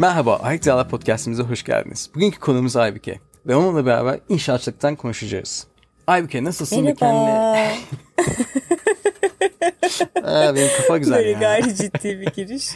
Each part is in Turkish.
Merhaba, Ayık Dağlar Podcast'imize hoş geldiniz. Bugünkü konumuz Aybüke ve onunla beraber inşaatçılıktan konuşacağız. Aybüke nasılsın? Merhaba. Kendine... Aa, benim kafa güzel Böyle ya. gayri ciddi bir giriş.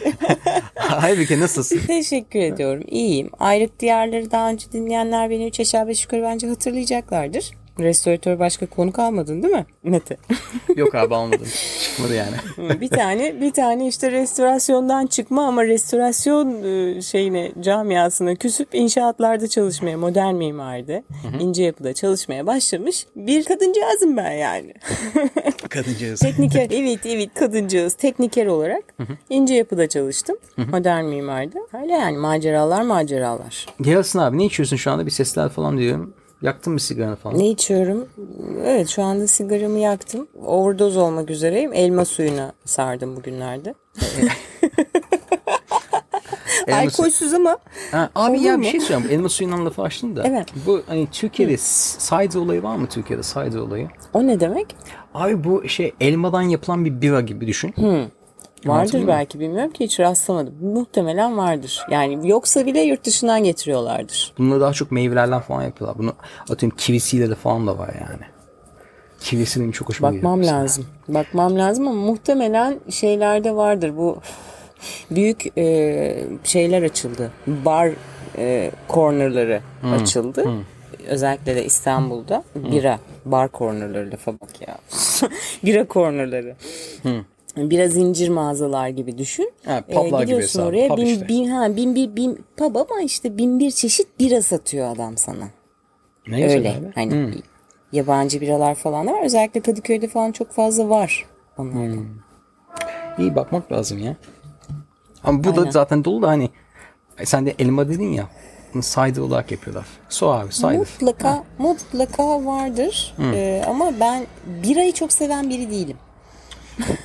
Aybüke nasılsın? Teşekkür ediyorum. İyiyim. Ayrık diyarları daha önce dinleyenler beni üç aşağı beş yukarı bence hatırlayacaklardır. Restoratör başka konuk almadın değil mi Mete? Yok abi almadım. Çıkmadı yani. bir tane bir tane işte restorasyondan çıkma ama restorasyon e, şeyine camiasına küsüp inşaatlarda çalışmaya modern mimaride ince yapıda çalışmaya başlamış bir kadıncağızım ben yani. Kadıncağız. Tekniker evet evet kadıncağız tekniker olarak ince yapıda çalıştım modern mimaride. Öyle yani maceralar maceralar. Gelsin abi ne içiyorsun şu anda? Bir sesler falan diyorum. Yaktın mı sigaranı falan? Ne içiyorum? Evet şu anda sigaramı yaktım. Overdose olmak üzereyim. Elma suyuna sardım bugünlerde. Elma Alkolsüz ama Ha, abi ya mu? bir şey söyleyeceğim. Elma suyundan lafı açtın da. Evet. Bu hani Türkiye'de cider olayı var mı Türkiye'de cider olayı? o ne demek? Abi bu şey elmadan yapılan bir bira gibi düşün. Vardır belki bilmiyorum ki hiç rastlamadım. Muhtemelen vardır. Yani yoksa bile yurt dışından getiriyorlardır. Bunları daha çok meyvelerden falan yapıyorlar. Bunu atıyorum kivisiyle de falan da var yani. Kivisi benim çok hoşuma gidiyor. Bakmam mesela. lazım. Bakmam lazım ama muhtemelen şeylerde vardır. Bu büyük e, şeyler açıldı. Bar e, cornerları açıldı. Özellikle de İstanbul'da bira bar cornerları lafa bak ya. bira cornerları. Bira zincir mağazalar gibi düşün. Ha, publar gibi gidiyorsun hesabı, oraya pub bin, işte. bin, ha, bin bir bin pub ama işte bin bir çeşit bira satıyor adam sana. Ne Öyle abi. hani yabancı biralar falan da var. Özellikle Kadıköy'de falan çok fazla var onlardan. İyi bakmak lazım ya. Ama bu da Aynen. zaten dolu da hani sen de elma dedin ya. Cider olarak yapıyorlar. So abi cider. Mutlaka mutlaka vardır. Ee, ama ben birayı çok seven biri değilim.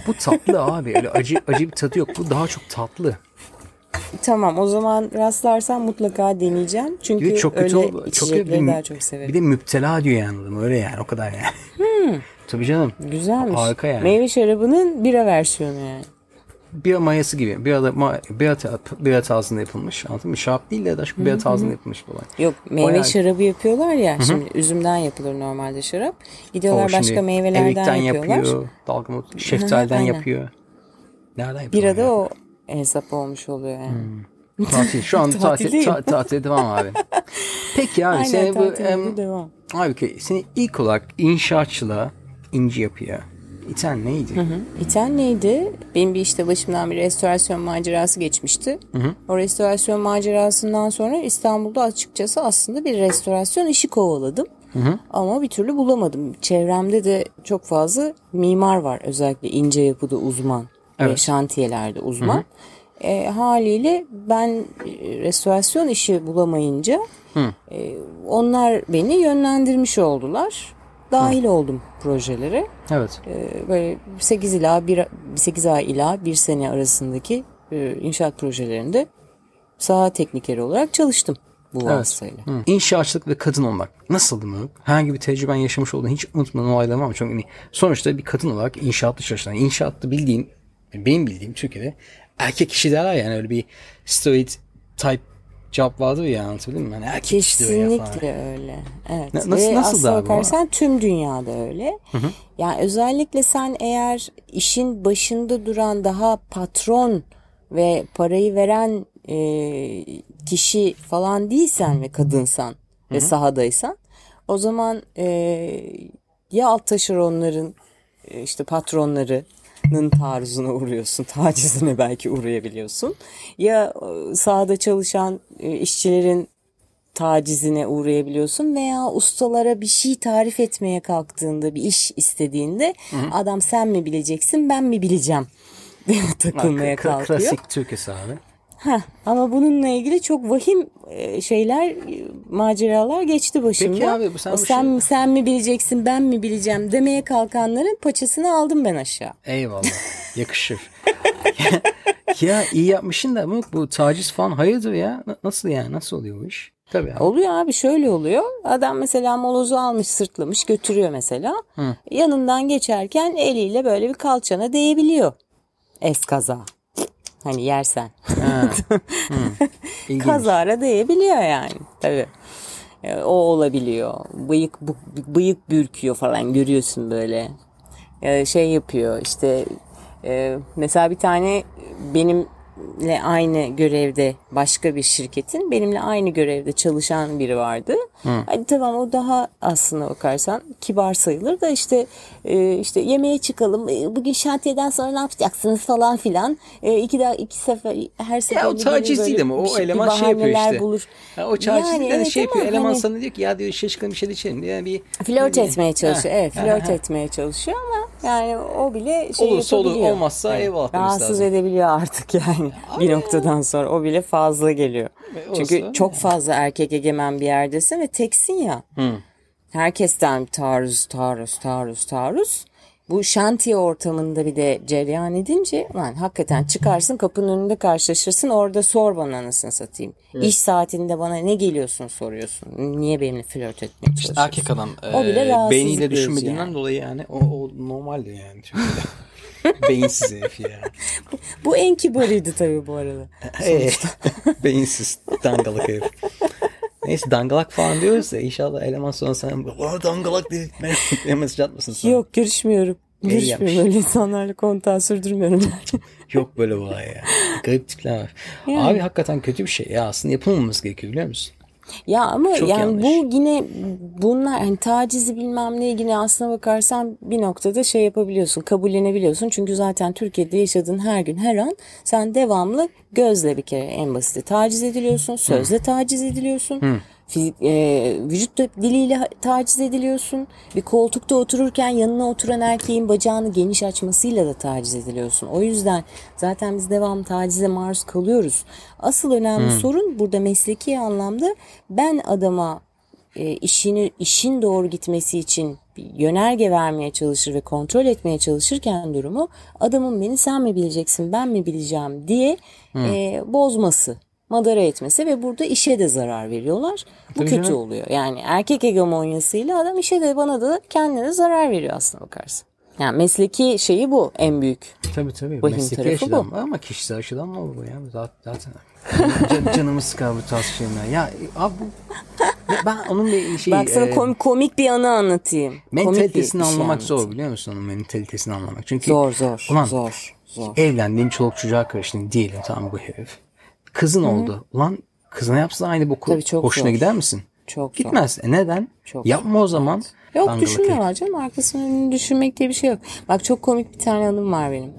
Bu tatlı abi. Öyle acı acı bir tadı yok. Bu daha çok tatlı. Tamam o zaman rastlarsam mutlaka deneyeceğim. Bir Çünkü de çok kötü öyle oldu. Çok kötü. daha çok severim. Bir de müptela diyor yani adam. Öyle yani o kadar yani. Tabii canım. Güzelmiş. Harika yani. Meyve şarabının bira versiyonu yani. Bira mayası gibi. Bira, da, ma, bira, ta- bira tarzında yapılmış. Anladın mı? Şarap değil de daha çok bira tarzında yapılmış bir olay. Yok meyve Bayağı- şarabı yapıyorlar ya. Şimdi üzümden yapılır normalde şarap. Gidiyorlar O başka meyvelerden erikten yapıyorlar. yapıyor. Dalgamut. Şeftaliden aynen. yapıyor. Nereden yapıyor? Bira da o hesap olmuş oluyor yani. Tatil. Şu an tatil, ta, tatil devam abi. Peki abi Aynen seni bu em, devam. abi seni ilk olarak inşaatçılığa inci yapıya iten neydi? İten neydi? Benim bir işte başımdan bir restorasyon macerası geçmişti. O restorasyon macerasından sonra İstanbul'da açıkçası aslında bir restorasyon işi kovaladım. Ama bir türlü bulamadım. Çevremde de çok fazla mimar var. Özellikle ince yapıda uzman ve Evet. şantiyelerde uzman. E, haliyle ben e, restorasyon işi bulamayınca e, onlar beni yönlendirmiş oldular. Dahil oldum projelere. Evet. Ee, böyle 8 ila 1 8 ay ila 1 sene arasındaki e, inşaat projelerinde saha teknikeri olarak çalıştım bu vasıtayla. Hı. İnşaatçılık ve kadın olmak. Nasıldı mı? Herhangi bir tecrüben yaşamış olduğunu hiç unutmadan olaylarım ama çünkü hani sonuçta bir kadın olarak inşaatlı çalışan. İnşaatta bildiğin, benim bildiğim Türkiye'de erkek işi derler yani öyle bir straight type job vardır ya anlatabildim mi? Yani erkek diyor ya falan. Kesinlikle öyle. Evet. Na- nasıl- Ve nasıl aslına abi bu? bakarsan tüm dünyada öyle. Yani özellikle sen eğer işin başında duran daha patron ve parayı veren e, kişi falan değilsen ve kadınsan ve sahadaysan o zaman e, ya alt taşeronların e, işte patronlarının taarruzuna uğruyorsun, tacizine belki uğrayabiliyorsun. Ya e, sahada çalışan e, işçilerin tacizine uğrayabiliyorsun veya ustalara bir şey tarif etmeye kalktığında bir iş istediğinde adam sen mi bileceksin ben mi bileceğim takılmaya kla- kalkıyor. Klasik Türk hesabı. Heh, ama bununla ilgili çok vahim e, şeyler, e, maceralar geçti başımda. Peki abi, sen o sen, şey- sen mi bileceksin, ben mi bileceğim demeye kalkanların paçasını aldım ben aşağı. Eyvallah. Yakışır. ya, iyi yapmışsın da bu, bu taciz falan hayırdır ya? Na- Nasıl yani? Nasıl oluyor bu iş? Tabii abi. Oluyor abi şöyle oluyor. Adam mesela molozu almış sırtlamış götürüyor mesela. Yanından geçerken eliyle böyle bir kalçana değebiliyor. Eskaza. Hani yersen. İlginç. Kazara değebiliyor yani. Tabii. E, O olabiliyor. Bıyık bu, bıyık bürküyor falan görüyorsun böyle. E, Şey yapıyor işte e, mesela bir tane benimle aynı görevde başka bir şirketin benimle aynı görevde çalışan biri vardı. Hadi tamam o daha aslına bakarsan kibar sayılır da işte e, işte yemeğe çıkalım. E, Bugün şantiyeden sonra ne yapacaksınız falan filan. E, iki daha iki sefer her sefer Ya o taciz değil ama o eleman şey yapıyor işte. Bulur. Ha, o taciz Yani de evet şey yapıyor. Eleman hani- sana diyor ki ya diyor çıkalım bir şey de içelim. diye bir Flört bir- etmeye çalışıyor. Ha, Evet ha, flört ha. etmeye çalışıyor ama yani o bile şey Olursa olur, olmazsa eyvallah demesi Rahatsız lazım. edebiliyor artık yani bir noktadan sonra o bile fazla geliyor. E, Çünkü olsa- çok fazla erkek egemen bir yerdesin ve teksin ya. Herkesten taarruz, taarruz, taarruz, taarruz. Bu şantiye ortamında bir de cereyan edince lan hakikaten çıkarsın kapının önünde karşılaşırsın orada sor bana anasını satayım. İş saatinde bana ne geliyorsun soruyorsun. Niye benimle flört etmeye çalışıyorsun? Erkek adam O bile e, beyniyle düşünmediğinden yani. dolayı yani o, o normaldi yani. Beyinsiz herif ya. Bu en kibarıydı tabii bu arada. Ee, Beyinsiz dangalak herif. Neyse dangalak falan diyoruz ya inşallah eleman sonra sana o dangalak diye mesaj atmasın sana. Yok görüşmüyorum. İyi Görüşmüyorum yapmış. öyle insanlarla kontağı sürdürmüyorum. Yok böyle olay ya. Garip tipler var. Abi hakikaten kötü bir şey ya. Aslında yapılmaması gerekiyor biliyor musun? Ya ama Çok yani yanlış. bu yine bunlar hani tacizi bilmem ne yine aslına bakarsan bir noktada şey yapabiliyorsun kabullenebiliyorsun. Çünkü zaten Türkiye'de yaşadığın her gün her an sen devamlı gözle bir kere en basiti taciz ediliyorsun. Sözle taciz ediliyorsun. Fizik, e, vücut diliyle taciz ediliyorsun. Bir koltukta otururken yanına oturan erkeğin bacağını geniş açmasıyla da taciz ediliyorsun. O yüzden zaten biz devamlı tacize maruz kalıyoruz. Asıl önemli sorun burada mesleki anlamda ben adama e, işini işin doğru gitmesi için bir yönerge vermeye çalışır ve kontrol etmeye çalışırken durumu adamın beni sen mi bileceksin ben mi bileceğim diye e, bozması madara etmesi ve burada işe de zarar veriyorlar. Bu Tabii kötü canım. oluyor. Yani erkek hegemonyasıyla adam işe de bana da kendine de zarar veriyor aslına bakarsın. Yani mesleki şeyi bu en büyük. Tabii tabii. Vahim Mesleki açıdan bu. ama kişisel açıdan mı olur bu ya? Zaten, zaten. Can, canımı sıkar bu tarz şeyler. Ya abi bu ben onun bir şey Bak sana e, kom- komik bir anı anlatayım. Komik mentalitesini şey anlamak anlatayım. zor biliyor musun? Onun mentalitesini anlamak. Çünkü Zor zor Ulan, zor zor. evlendin çoluk çocuğa karıştın diyelim tamam bu herif. Kızın oldu. Ulan kızına yapsa aynı boku. Tabii çok Hoşuna zor. gider misin? Çok zor. Gitmez. E neden? Çok Yapma o zaman. Yok Dangalak düşünmüyorlar herif. canım. Arkasını düşünmek diye bir şey yok. Bak çok komik bir tane anım var benim.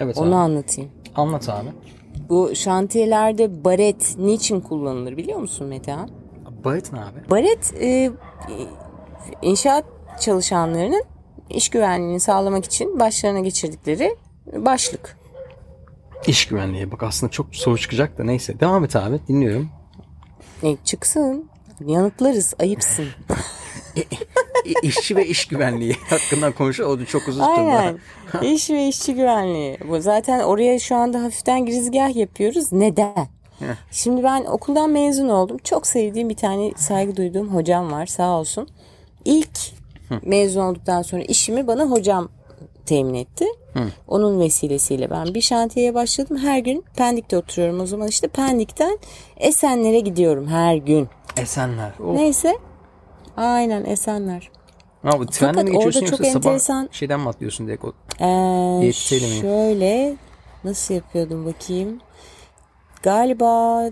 Evet Onu abi. anlatayım. Anlat abi. Bu şantiyelerde baret niçin kullanılır biliyor musun Metehan? Baret ne abi? Baret e, e, inşaat çalışanlarının iş güvenliğini sağlamak için başlarına geçirdikleri başlık. İş güvenliği. Bak aslında çok soru çıkacak da neyse. Devam et abi. Dinliyorum. E, çıksın. Yanıtlarız. Ayıpsın. İ- İşçi ve iş güvenliği hakkında konuşuyor. O da çok uzun. Aynen. İş ve işçi güvenliği. Bu zaten oraya şu anda hafiften girizgah yapıyoruz. Neden? Şimdi ben okuldan mezun oldum. Çok sevdiğim bir tane saygı duyduğum hocam var sağ olsun. İlk mezun olduktan sonra işimi bana hocam temin etti. Onun vesilesiyle ben bir şantiyeye başladım. Her gün Pendik'te oturuyorum. O zaman işte Pendik'ten Esenler'e gidiyorum her gün. Esenler. Oh. Neyse. Aynen Esenler. Trenden Fakat mi geçiyorsun orada çok enteresan- şeyden mi atlıyorsun? O... Ee, şöyle nasıl yapıyordum bakayım. Galiba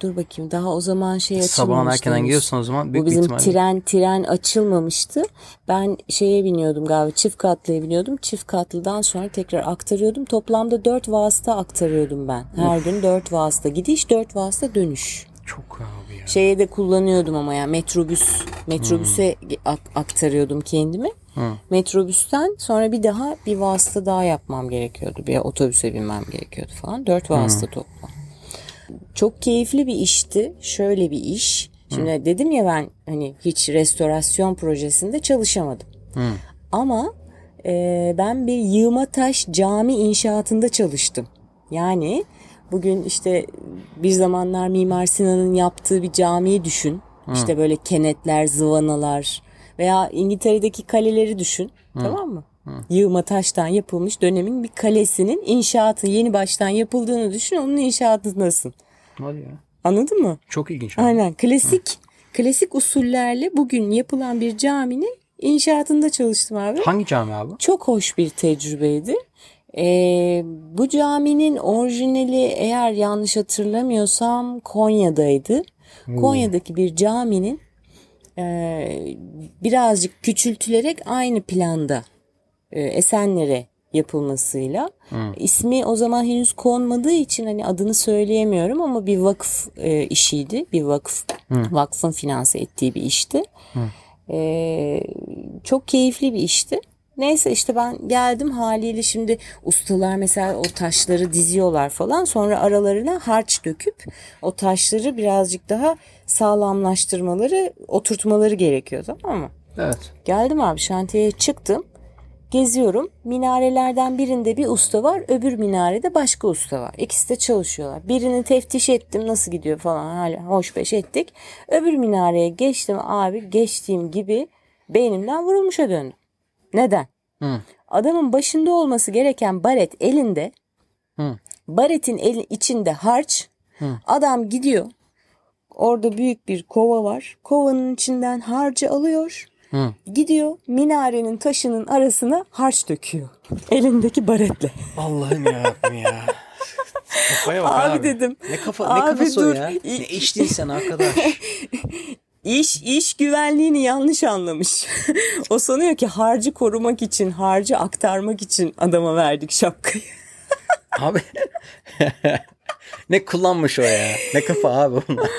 dur bakayım daha o zaman şey açılmamıştı. Sabahın erkenden gidiyorsan o zaman büyük Bu bizim ihtimalle. tren tren açılmamıştı. Ben şeye biniyordum galiba çift katlıya biniyordum. Çift katlıdan sonra tekrar aktarıyordum. Toplamda dört vasıta aktarıyordum ben. Her gün dört vasıta gidiş dört vasıta dönüş. Çok abi ya. Şeye de kullanıyordum ama ya metrobüs metrobüse Hmm. ak- aktarıyordum kendimi. Metrobüsten sonra bir daha bir vasıta daha yapmam gerekiyordu. Bir otobüse binmem gerekiyordu falan. Dört vasıta toplam. Çok keyifli bir işti. Şöyle bir iş. Şimdi dedim ya ben hani hiç restorasyon projesinde çalışamadım. Ama e, ben bir yığma taş cami inşaatında çalıştım. Yani bugün işte bir zamanlar Mimar Sinan'ın yaptığı bir camiyi düşün. İşte böyle kenetler, zıvanalar veya İngiltere'deki kaleleri düşün. Tamam mı? Yığma taştan yapılmış dönemin bir kalesinin inşaatı yeni baştan yapıldığını düşün. Onun inşaatındasın. Hadi ya. Anladın mı? Çok ilginç. abi. Aynen klasik klasik usullerle bugün yapılan bir caminin inşaatında çalıştım abi. Hangi cami abi? Çok hoş bir tecrübeydi. Ee, bu caminin orijinali eğer yanlış hatırlamıyorsam Konya'daydı. Konya'daki bir caminin e, birazcık küçültülerek aynı planda e, Esenler'e yapılmasıyla ismi o zaman henüz konmadığı için hani adını söyleyemiyorum ama bir vakıf e, işiydi. Bir vakıf vakfın finanse ettiği bir işti. E, çok keyifli bir işti. Neyse işte ben geldim haliyle şimdi ustalar mesela o taşları diziyorlar falan sonra aralarına harç döküp o taşları birazcık daha sağlamlaştırmaları oturtmaları gerekiyor tamam mı? Evet. Geldim abi şantiyeye çıktım. Geziyorum. Minarelerden birinde bir usta var. Öbür minarede başka usta var. İkisi de çalışıyorlar. Birini teftiş ettim. Nasıl gidiyor falan. Hala hoş beş ettik. Öbür minareye geçtim abi. Geçtiğim gibi beynimden vurulmuşa döndüm. Neden? Hı. Adamın başında olması gereken baret elinde. Hı. Baretin eli içinde harç. Adam gidiyor. Orada büyük bir kova var. Kovanın içinden harcı alıyor. Hı. Gidiyor minarenin taşının arasına harç döküyor. Elindeki baretle. Allah'ım yarabbim ya. Kafaya bak Abi abi. dedim, Ne kafa abi ne kafası dur. o ya? Ne içtin sen arkadaş? İş iş güvenliğini yanlış anlamış. o sanıyor ki harcı korumak için, harcı aktarmak için adama verdik şapkayı. abi. ne kullanmış o ya? Ne kafa abi bunlar?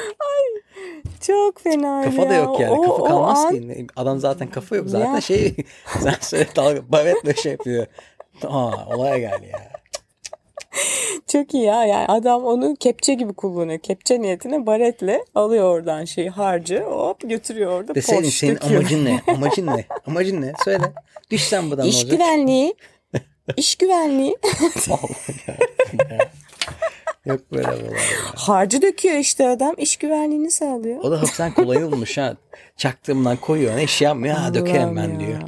Çok fena Kafa da ya. yok yani. O- kafa o kalmaz an- ki. Adam zaten kafa yok. Zaten Ya. şey sen söyle dalga bavetle şey yapıyor. Aa olaya gel ya. Çok iyi ya. Yani adam onu kepçe gibi kullanıyor. Kepçe niyetine baretle alıyor oradan şeyi harcı. Hop götürüyor orada. Deseydin poş senin döküyor. amacın ne? Amacın ne? Amacın ne? Söyle. Düşsen buradan İş olacak? güvenliği. İş güvenliği. Yok böyle olay ya. Harcı döküyor işte adam. İş güvenliğini sağlıyor. O da hapisten kolay olmuş ha. Çaktığımdan koyuyor. Ne iş yapmıyor. Ha dökerim ben ya. diyor.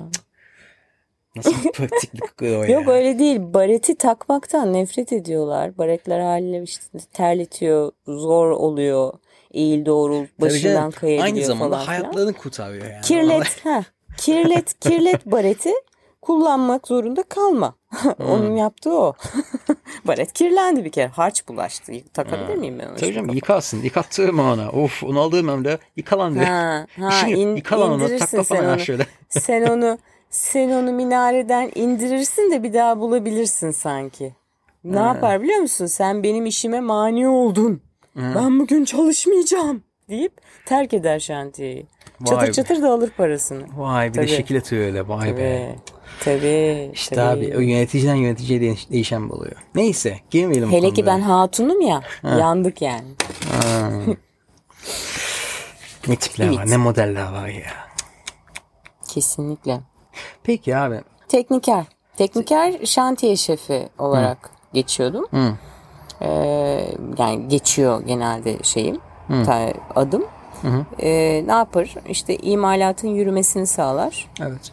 Nasıl pratiklik o ya. Yok öyle değil. Bareti takmaktan nefret ediyorlar. Baretler haliyle işte terletiyor. Zor oluyor. Eğil doğrul. Başından canım, kayabiliyor Aynı zamanda falan hayatlarını kurtarıyor yani. Kirlet. ha, kirlet. Kirlet bareti kullanmak zorunda kalma. Onun yaptığı o. Baret kirlendi bir kere. Harç bulaştı. Takabilir miyim ben onu? Tabii canım yıkarsın. Yıkattırma ona. Of onu aldığım ömrü yıkalan diyor. Ha, ha, İşini in- yıkalan onu. indirirsin Tak sen kafana onu. şöyle. Sen onu sen onu minareden indirirsin de bir daha bulabilirsin sanki. Ne yapar biliyor musun? Sen benim işime mani oldun. Ben bugün çalışmayacağım deyip terk eder şantiyeyi. Vay Çatır be. çatır da alır parasını. Vay bir de Tabii. şekil atıyor öyle. Vay be. Tabii. İşte tabii. abi o yöneticiden yöneticiye değiş- değişen oluyor. Neyse girmeyelim Hele ki ben hatunum ya. Yandık yani. Ne tipler var Evet. ne modeller var ya. Kesinlikle. Peki abi. Tekniker. Tekniker şantiye şefi olarak geçiyordum. Ee, yani geçiyor genelde şeyim. ta- adım. Ee, ne yapar? İşte imalatın yürümesini sağlar. Evet.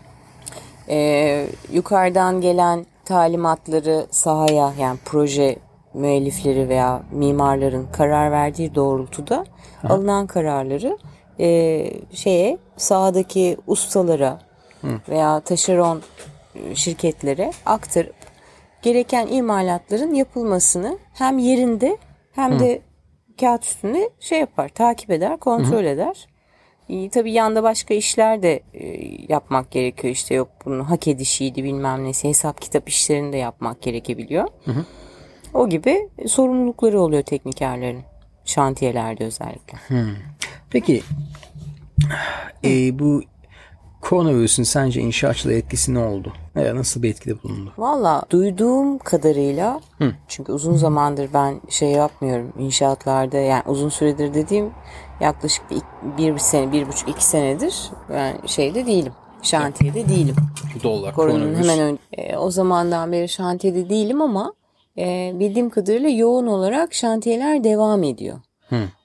Ee, yukarıdan gelen talimatları sahaya yani proje müellifleri veya mimarların karar verdiği doğrultuda alınan kararları e, şeye sahadaki ustalara veya taşeron e, şirketlere aktarıp gereken imalatların yapılmasını hem yerinde hem de kağıt üstünde şey yapar, takip eder, kontrol eder. İyi, tabii yanda başka işler de e, yapmak gerekiyor. İşte yok bunun hak edişiydi bilmem nesi hesap kitap işlerini de yapmak gerekebiliyor. O gibi sorumlulukları oluyor teknikerlerin. Şantiyelerde özellikle. Peki e, bu koronavirüsün sence inşaatçılığa etkisi ne oldu? Veya nasıl bir etkide bulundu? Valla duyduğum kadarıyla çünkü uzun zamandır ben şey yapmıyorum inşaatlarda yani uzun süredir dediğim yaklaşık bir, bir sene bir buçuk iki senedir ben şeyde değilim şantiyede değilim. Dolar, Koronanın hemen ön, e, o zamandan beri şantiyede değilim ama e, bildiğim kadarıyla yoğun olarak şantiyeler devam ediyor.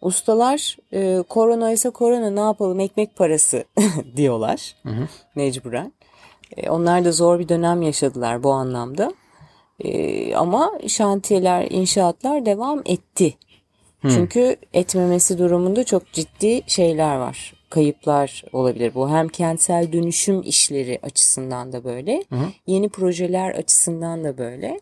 Ustalar e, korona ise korona ne yapalım ekmek parası diyorlar mecburen. E, onlar da zor bir dönem yaşadılar bu anlamda. E, ama şantiyeler, inşaatlar devam etti. Çünkü etmemesi durumunda çok ciddi şeyler var. Kayıplar olabilir. Bu hem kentsel dönüşüm işleri açısından da böyle, yeni projeler açısından da böyle.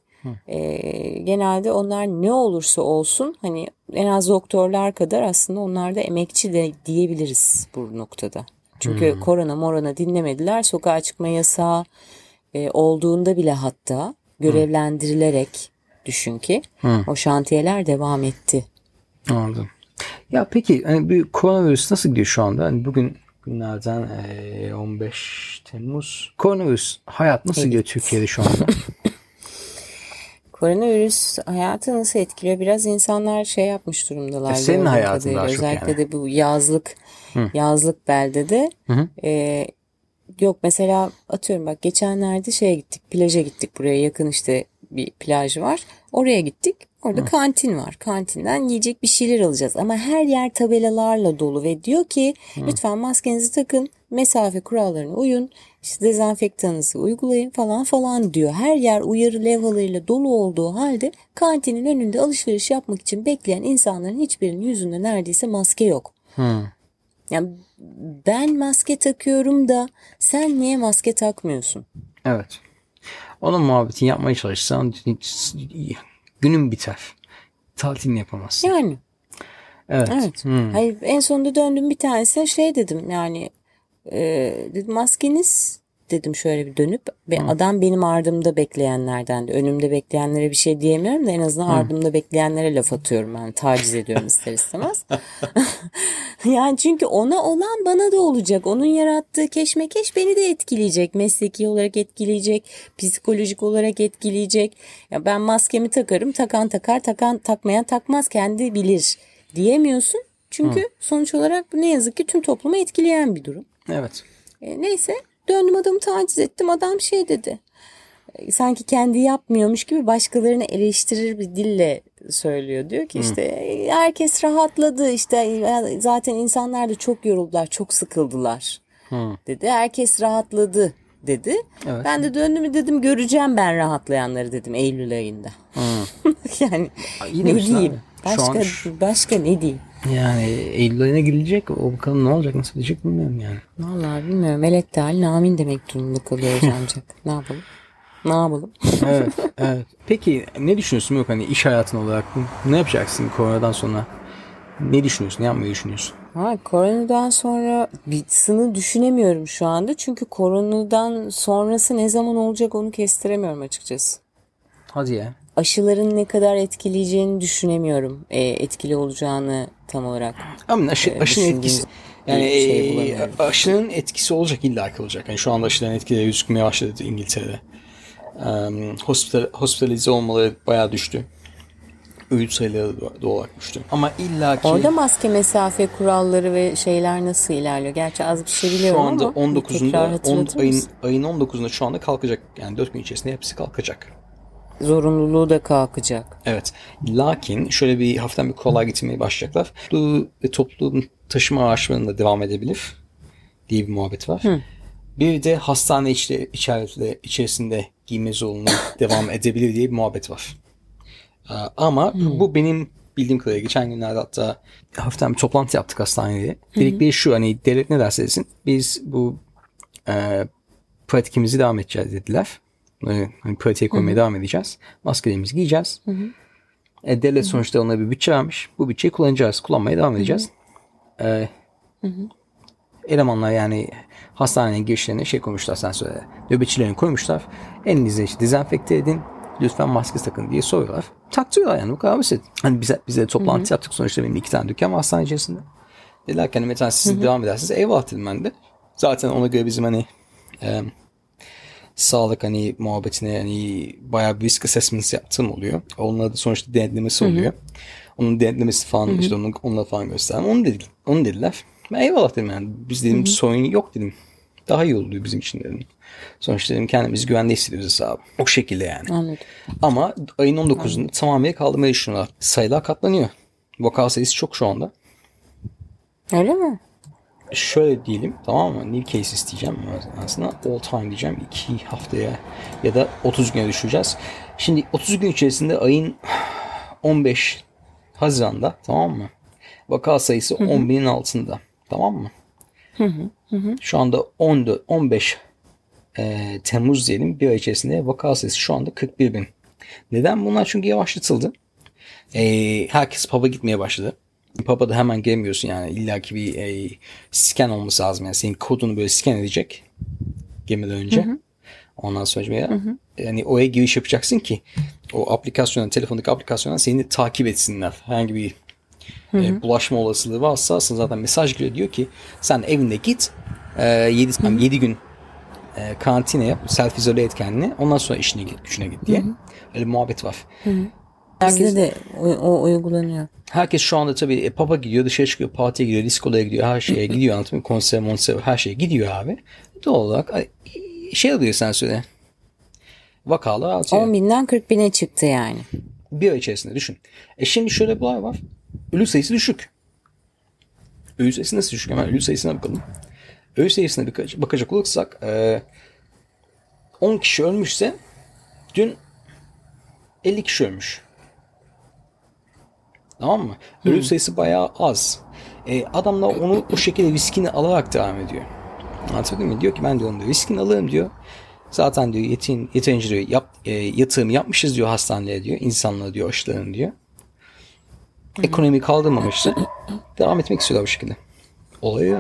Ee, genelde onlar ne olursa olsun hani en az doktorlar kadar aslında onlar da emekçi de diyebiliriz bu noktada. Çünkü korona morona dinlemediler. Sokağa çıkma yasağı e, olduğunda bile hatta görevlendirilerek düşün ki o şantiyeler devam etti. Anladım. Ya peki hani bir koronavirüs nasıl gidiyor şu anda? Hani bugün günlerden eee, 15 Temmuz. Koronavirüs hayat nasıl gidiyor Türkiye'de şu anda? Koronavirüs hayatı nasıl etkiliyor? Biraz insanlar şey yapmış durumdalar. E, senin hayatın daha çok Özellikle yani. de bu yazlık yazlık beldede. e, yok mesela atıyorum bak geçenlerde şeye gittik plaja gittik buraya yakın işte bir plaj var. Oraya gittik. Orada kantin var. Kantinden yiyecek bir şeyler alacağız. Ama her yer tabelalarla dolu ve diyor ki lütfen maskenizi takın, mesafe kurallarına uyun, işte dezenfektanınızı uygulayın falan falan diyor. Her yer uyarı levhalarıyla dolu olduğu halde kantinin önünde alışveriş yapmak için bekleyen insanların hiçbirinin yüzünde neredeyse maske yok. Yani ben maske takıyorum da sen niye maske takmıyorsun? evet. Onun muhabbetini yapmaya çalışsan günün biter. Tatilini yapamazsın. Yani Evet. Evet. Hayır, en sonunda döndüm bir tanesine şey dedim yani e, dedim maskeniz dedim şöyle bir dönüp ve adam benim ardımda bekleyenlerden de önümde bekleyenlere bir şey diyemiyorum da en azından ardımda bekleyenlere laf atıyorum ben taciz ediyorum ister istemez. yani çünkü ona olan bana da olacak. Onun yarattığı keşmekeş beni de etkileyecek. Mesleki olarak etkileyecek, psikolojik olarak etkileyecek. Ya ben maskemi takarım, takan takar, takan takmayan takmaz kendi bilir diyemiyorsun. Çünkü sonuç olarak bu ne yazık ki tüm toplumu etkileyen bir durum. Evet. E, neyse döndüm adamı taciz ettim. Adam şey dedi. E, Sanki kendi yapmıyormuş gibi başkalarını eleştirir bir dille söylüyor. Diyor ki işte e, herkes rahatladı işte e, zaten insanlar da çok yoruldular, çok sıkıldılar dedi. Herkes rahatladı dedi. Evet. Ben de döndüm dedim göreceğim ben rahatlayanları dedim Eylül ayında. yani iyi ne diyeyim? abi. Şu an Başka başka ne diyeyim? Yani Eylül ayına girilecek. O bakalım ne olacak nasıl diyecek bilmiyorum yani. Vallahi bilmiyorum. Melek de halin amin demek durumunda kalıyoruz ancak. Ne yapalım? Ne yapalım? Evet, evet. Peki ne düşünüyorsun yok hani iş hayatın olarak ne yapacaksın koronadan sonra? Ne düşünüyorsun? Ne yapmayı düşünüyorsun? Ha, koronadan sonra bitsin düşünemiyorum şu anda. Çünkü koronadan sonrası ne zaman olacak onu kestiremiyorum açıkçası. Hadi ya. Aşıların ne kadar etkileyeceğini düşünemiyorum. E, etkili olacağını tam olarak. Ama aşı, Ee, aşının etkisi yani şey e, aşının etkisi olacak illa ki olacak. Yani şu anda aşıların etkileri gözükmeye başladı İngiltere'de. Um, hospital, hospitalize olmaları bayağı düştü. Ölü sayıları da olarak düştü. Ama illa ki Orada maske mesafe kuralları ve şeyler nasıl ilerliyor? Gerçi az bir şey şu biliyorum anda ama tekrar 19'unda on, hatırlatır ayın, ayın 19'unda şu anda kalkacak. Yani 4 gün içerisinde hepsi kalkacak. Zorunluluğu da kalkacak. Evet. Lakin şöyle bir hafiften bir kolay getirmeye başlayacaklar. Ve toplum taşıma araçlarında devam edebilir diye bir muhabbet var. Bir de hastane içi, içerisinde, içerisinde giyme zorunlu devam edebilir diye bir muhabbet var. Ee, Ama bu benim bildiğim kadarıyla geçen günlerde hatta hafiften bir toplantı yaptık hastanede. Dedikleri şu hani devlet ne derse desin biz bu e, pratikimizi devam edeceğiz dediler. Bunları hani pratiğe koymaya devam edeceğiz. Maskelerimizi giyeceğiz. E, devlet sonuçta onlara bir bütçe vermiş. Bu bütçeyi kullanacağız. Kullanmaya devam edeceğiz. E, elemanlar yani hastanenin girişlerine şey koymuşlar sen söyle. Nöbetçilerini koymuşlar. Elinizi işte dezenfekte edin. Lütfen maske takın diye soruyorlar. Taktırıyorlar yani bu kadar basit. Hani bize, bize toplantı yaptık sonuçta benim iki tane dükkan var hastane içerisinde. Dediler ki hani mesela siz devam edersiniz eyvallah dedim ben de. Zaten ona göre bizim hani e, sağlık hani muhabbetine hani bayağı bir risk assessments yaptığım oluyor. Onunla da sonuçta denetlemesi oluyor. Onun denetlemesi falan işte onu, onunla falan gösterdim. Onu, dedi, onu dediler. Ben eyvallah dedim yani. Biz dedim sorun yok dedim. Daha iyi oluyor bizim için dedim. Sonuçta dedim kendimizi güvende hissediyoruz hesabı. O şekilde yani. Anladım. Ama ayın 19'unda tamamıyla kaldırmayı düşünüyorlar. Sayılar katlanıyor. Vaka sayısı çok şu anda. Öyle mi? Şöyle diyelim tamam mı? New case isteyeceğim aslında all time diyeceğim. 2 haftaya ya da 30 güne düşüreceğiz. Şimdi 30 gün içerisinde ayın 15 Haziran'da tamam mı? Vaka sayısı 10 binin altında. Tamam mı? Şu anda 14, 15 e, Temmuz diyelim bir ay içerisinde vaka sayısı şu anda 41 bin. Neden? Bunlar çünkü yavaşlatıldı. E, herkes pub'a gitmeye başladı. Pub'a da hemen gelmiyorsun yani illaki bir e, scan olması lazım. Yani senin kodunu böyle scan edecek gemiden önce. Ondan sonra ya, yani oraya giriş yapacaksın ki o aplikasyona, telefondaki aplikasyona seni takip etsinler. Herhangi bir e, bulaşma olasılığı varsa sana zaten mesaj geliyor diyor ki sen evinde git e, 7, 7 gün e, karantina yap, self izole et kendini. Ondan sonra işine git, gücüne git diye. Öyle bir muhabbet var. Bizde de o, o uygulanıyor. Herkes şu anda tabii e, pub'a gidiyor, dışarı çıkıyor, partiye gidiyor, diskolara gidiyor, her şeye gidiyor anlatayım? Konser, monser, her şeye gidiyor abi. Doğal olarak şey oluyor sen söyle. Vakalar artıyor. 10 binden 40 bine çıktı yani. Bir ay içerisinde düşün. E şimdi şöyle bir olay var. Ölü sayısı düşük. Ölü sayısı nasıl düşük? Hemen ölü sayısına bakalım. Ölü sayısına bakacak olursak e, 10 kişi ölmüşse dün 50 kişi ölmüş. Tamam mı? Ölü sayısı bayağı az. E, adamlar onu o şekilde riskini alarak devam ediyor. Anlatabildim mi? Diyor ki ben de onun diyor, riskini alırım diyor. Zaten diyor yetin, yeterince diyor, yap, e, yatırım yapmışız diyor hastaneye diyor. insanlara diyor aşıların diyor. Ekonomi kaldırmamıştı. devam etmek istiyorlar bu şekilde. Olay o.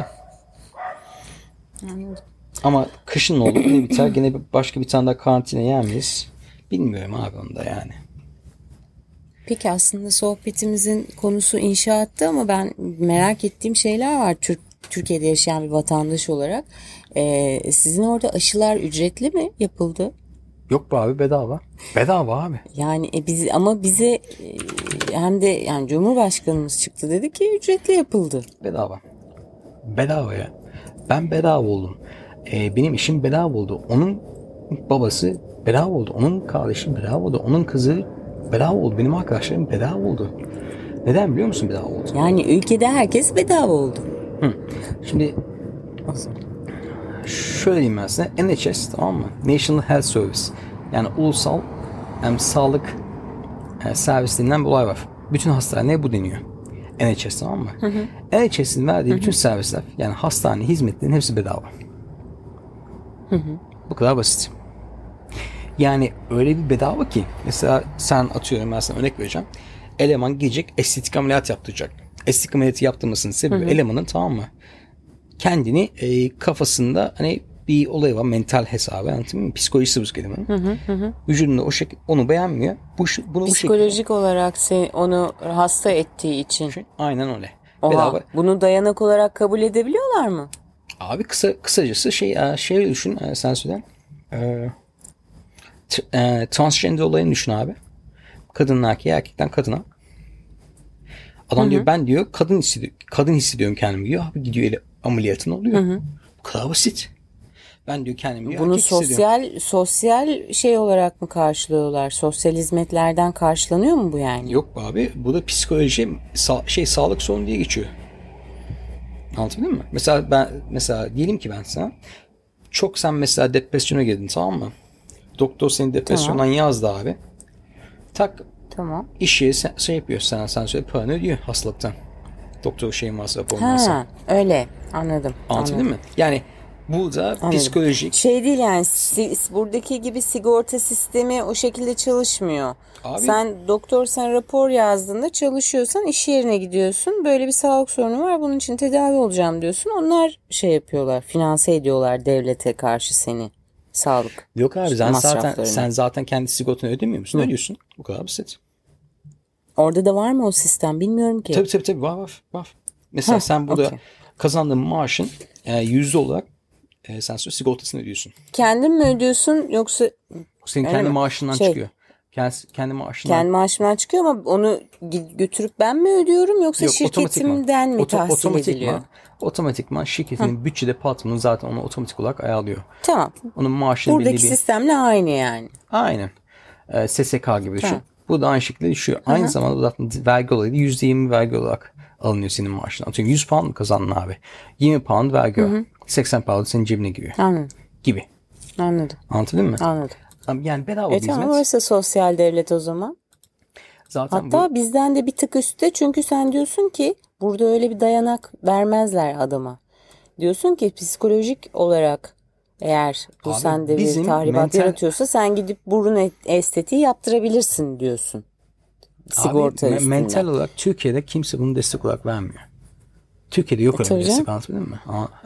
Ama kışın olur ne biter gene başka bir tane daha karantina yer miyiz? Bilmiyorum abi onu da yani. Peki aslında sohbetimizin konusu inşaattı ama ben merak ettiğim şeyler var Türk Türkiye'de yaşayan bir vatandaş olarak. Ee, sizin orada aşılar ücretli mi yapıldı? Yok be abi bedava. Bedava abi. Yani e, biz ama bize e, hem de yani Cumhurbaşkanımız çıktı dedi ki ücretli yapıldı. Bedava. Bedava ya. Ben bedava oldum. Ee, benim işim bedava oldu. Onun babası bedava oldu. Onun kardeşi bedava oldu. Onun kızı bedava oldu. Benim arkadaşlarım bedava oldu. Neden biliyor musun bedava oldu? Yani ülkede herkes bedava oldu. Şimdi şöyle diyeyim ben size. NHS tamam mı? National Health Service. Yani ulusal hem sağlık e, servislerinden bir olay var. Bütün hastaneye bu deniyor. NHS tamam mı? NHS'in verdiği bütün servisler yani hastane hizmetlerinin hepsi bedava. Bu kadar basit. Yani öyle bir bedava ki mesela sen atıyorum ben sana örnek vereceğim. Eleman gidecek estetik ameliyat yaptıracak. Estetik ameliyatı yaptırmasının sebebi elemanın tamam mı? Kendini e, kafasında hani bir olay var mental hesabı anladın mı? Psikolojisi bozuk elemanın. Vücudunda o şekilde onu beğenmiyor. Bu, bunu bu şekilde. Psikolojik olarak se- onu hasta ettiği için. Aynen öyle. Oha, Bedava. bunu dayanak olarak kabul edebiliyorlar mı? Abi kısa kısacası şey şey düşün e, sen söyle. E, t- e, transgender olayını düşün abi. Kadından erkeğe, erkekten kadına. Adam diyor ben diyor kadın hissediyor, kadın hissediyorum kendimi diyor. Abi gidiyor ele ameliyatın oluyor. Bu kadar basit. Ben diyor kendimi diyor, Bunu hissediyorum. sosyal sosyal şey olarak mı karşılıyorlar? Sosyal hizmetlerden karşılanıyor mu bu yani? Yok be abi bu da psikoloji sa- şey sağlık sorunu diye geçiyor. Anlatabildim mi? Mesela ben mesela diyelim ki ben sana çok sen mesela depresyona girdin tamam mı? Doktor seni depresyondan yazdı abi. Tak Tamam. iş yeri sen, şey yapıyor sana sen söyle paranı ödüyor hastalıktan. Doktor şeyin rapor varsa. Ha, öyle. Anladım. Anlatabildim mi? Yani bu da psikolojik. Şey değil yani si- buradaki gibi sigorta sistemi o şekilde çalışmıyor. Abi- Sen doktor sen rapor yazdığında çalışıyorsan iş yerine gidiyorsun. Böyle bir sağlık sorunu var bunun için tedavi olacağım diyorsun. Onlar şey yapıyorlar finanse ediyorlar devlete karşı seni. Sağlık. Yok abi sen zaten sen zaten kendi sigortanı ödemiyor musun? Ödüyorsun. Bu kadar basit. Orada da var mı o sistem bilmiyorum ki. Tabii tabii tabii var var var. Mesela Heh, sen burada okey. kazandığın maaşın e, yüzde olarak e, sen sigortasını ödüyorsun. Kendin mi ödüyorsun yoksa Senin Öyle kendi mi? maaşından Şey- çıkıyor. Kendi, kendi maaşından. kendi maaşımdan çıkıyor ama onu götürüp ben mi ödüyorum yoksa Yok, şirketimden mi Oto- tahsil otomatikman- ediliyor? Otomatikman şirketinin bütçede patronu zaten onu otomatik olarak ayarlıyor. Tamam. Onun maaşını Buradaki belli bir... sistemle aynı yani. Aynen. E, SSK gibi düşün. Ha. Bu da aynı şekilde düşüyor. Aynı zamanda zaten vergi olayı %20 vergi olarak alınıyor senin maaşından. Atıyorum 100 pound mı kazandın abi? 20 pound vergi var. 80 pound senin cebine giriyor Anladım. gibi. Anladım. Anladın mı? Anladım. Yani bedava E bir tamam hizmet. orası sosyal devlet o zaman. Zaten Hatta bu bizden de bir tık üstte çünkü sen diyorsun ki burada öyle bir dayanak vermezler adama. Diyorsun ki psikolojik olarak eğer bu Abi sende bir tahribat mental- yaratıyorsa sen gidip burun et- estetiği yaptırabilirsin diyorsun. Sigorta abi, üstünden. mental olarak Türkiye'de kimse bunu destek olarak vermiyor. Türkiye'de yok öyle E, tabii bir destek canım. anlatabildim mi?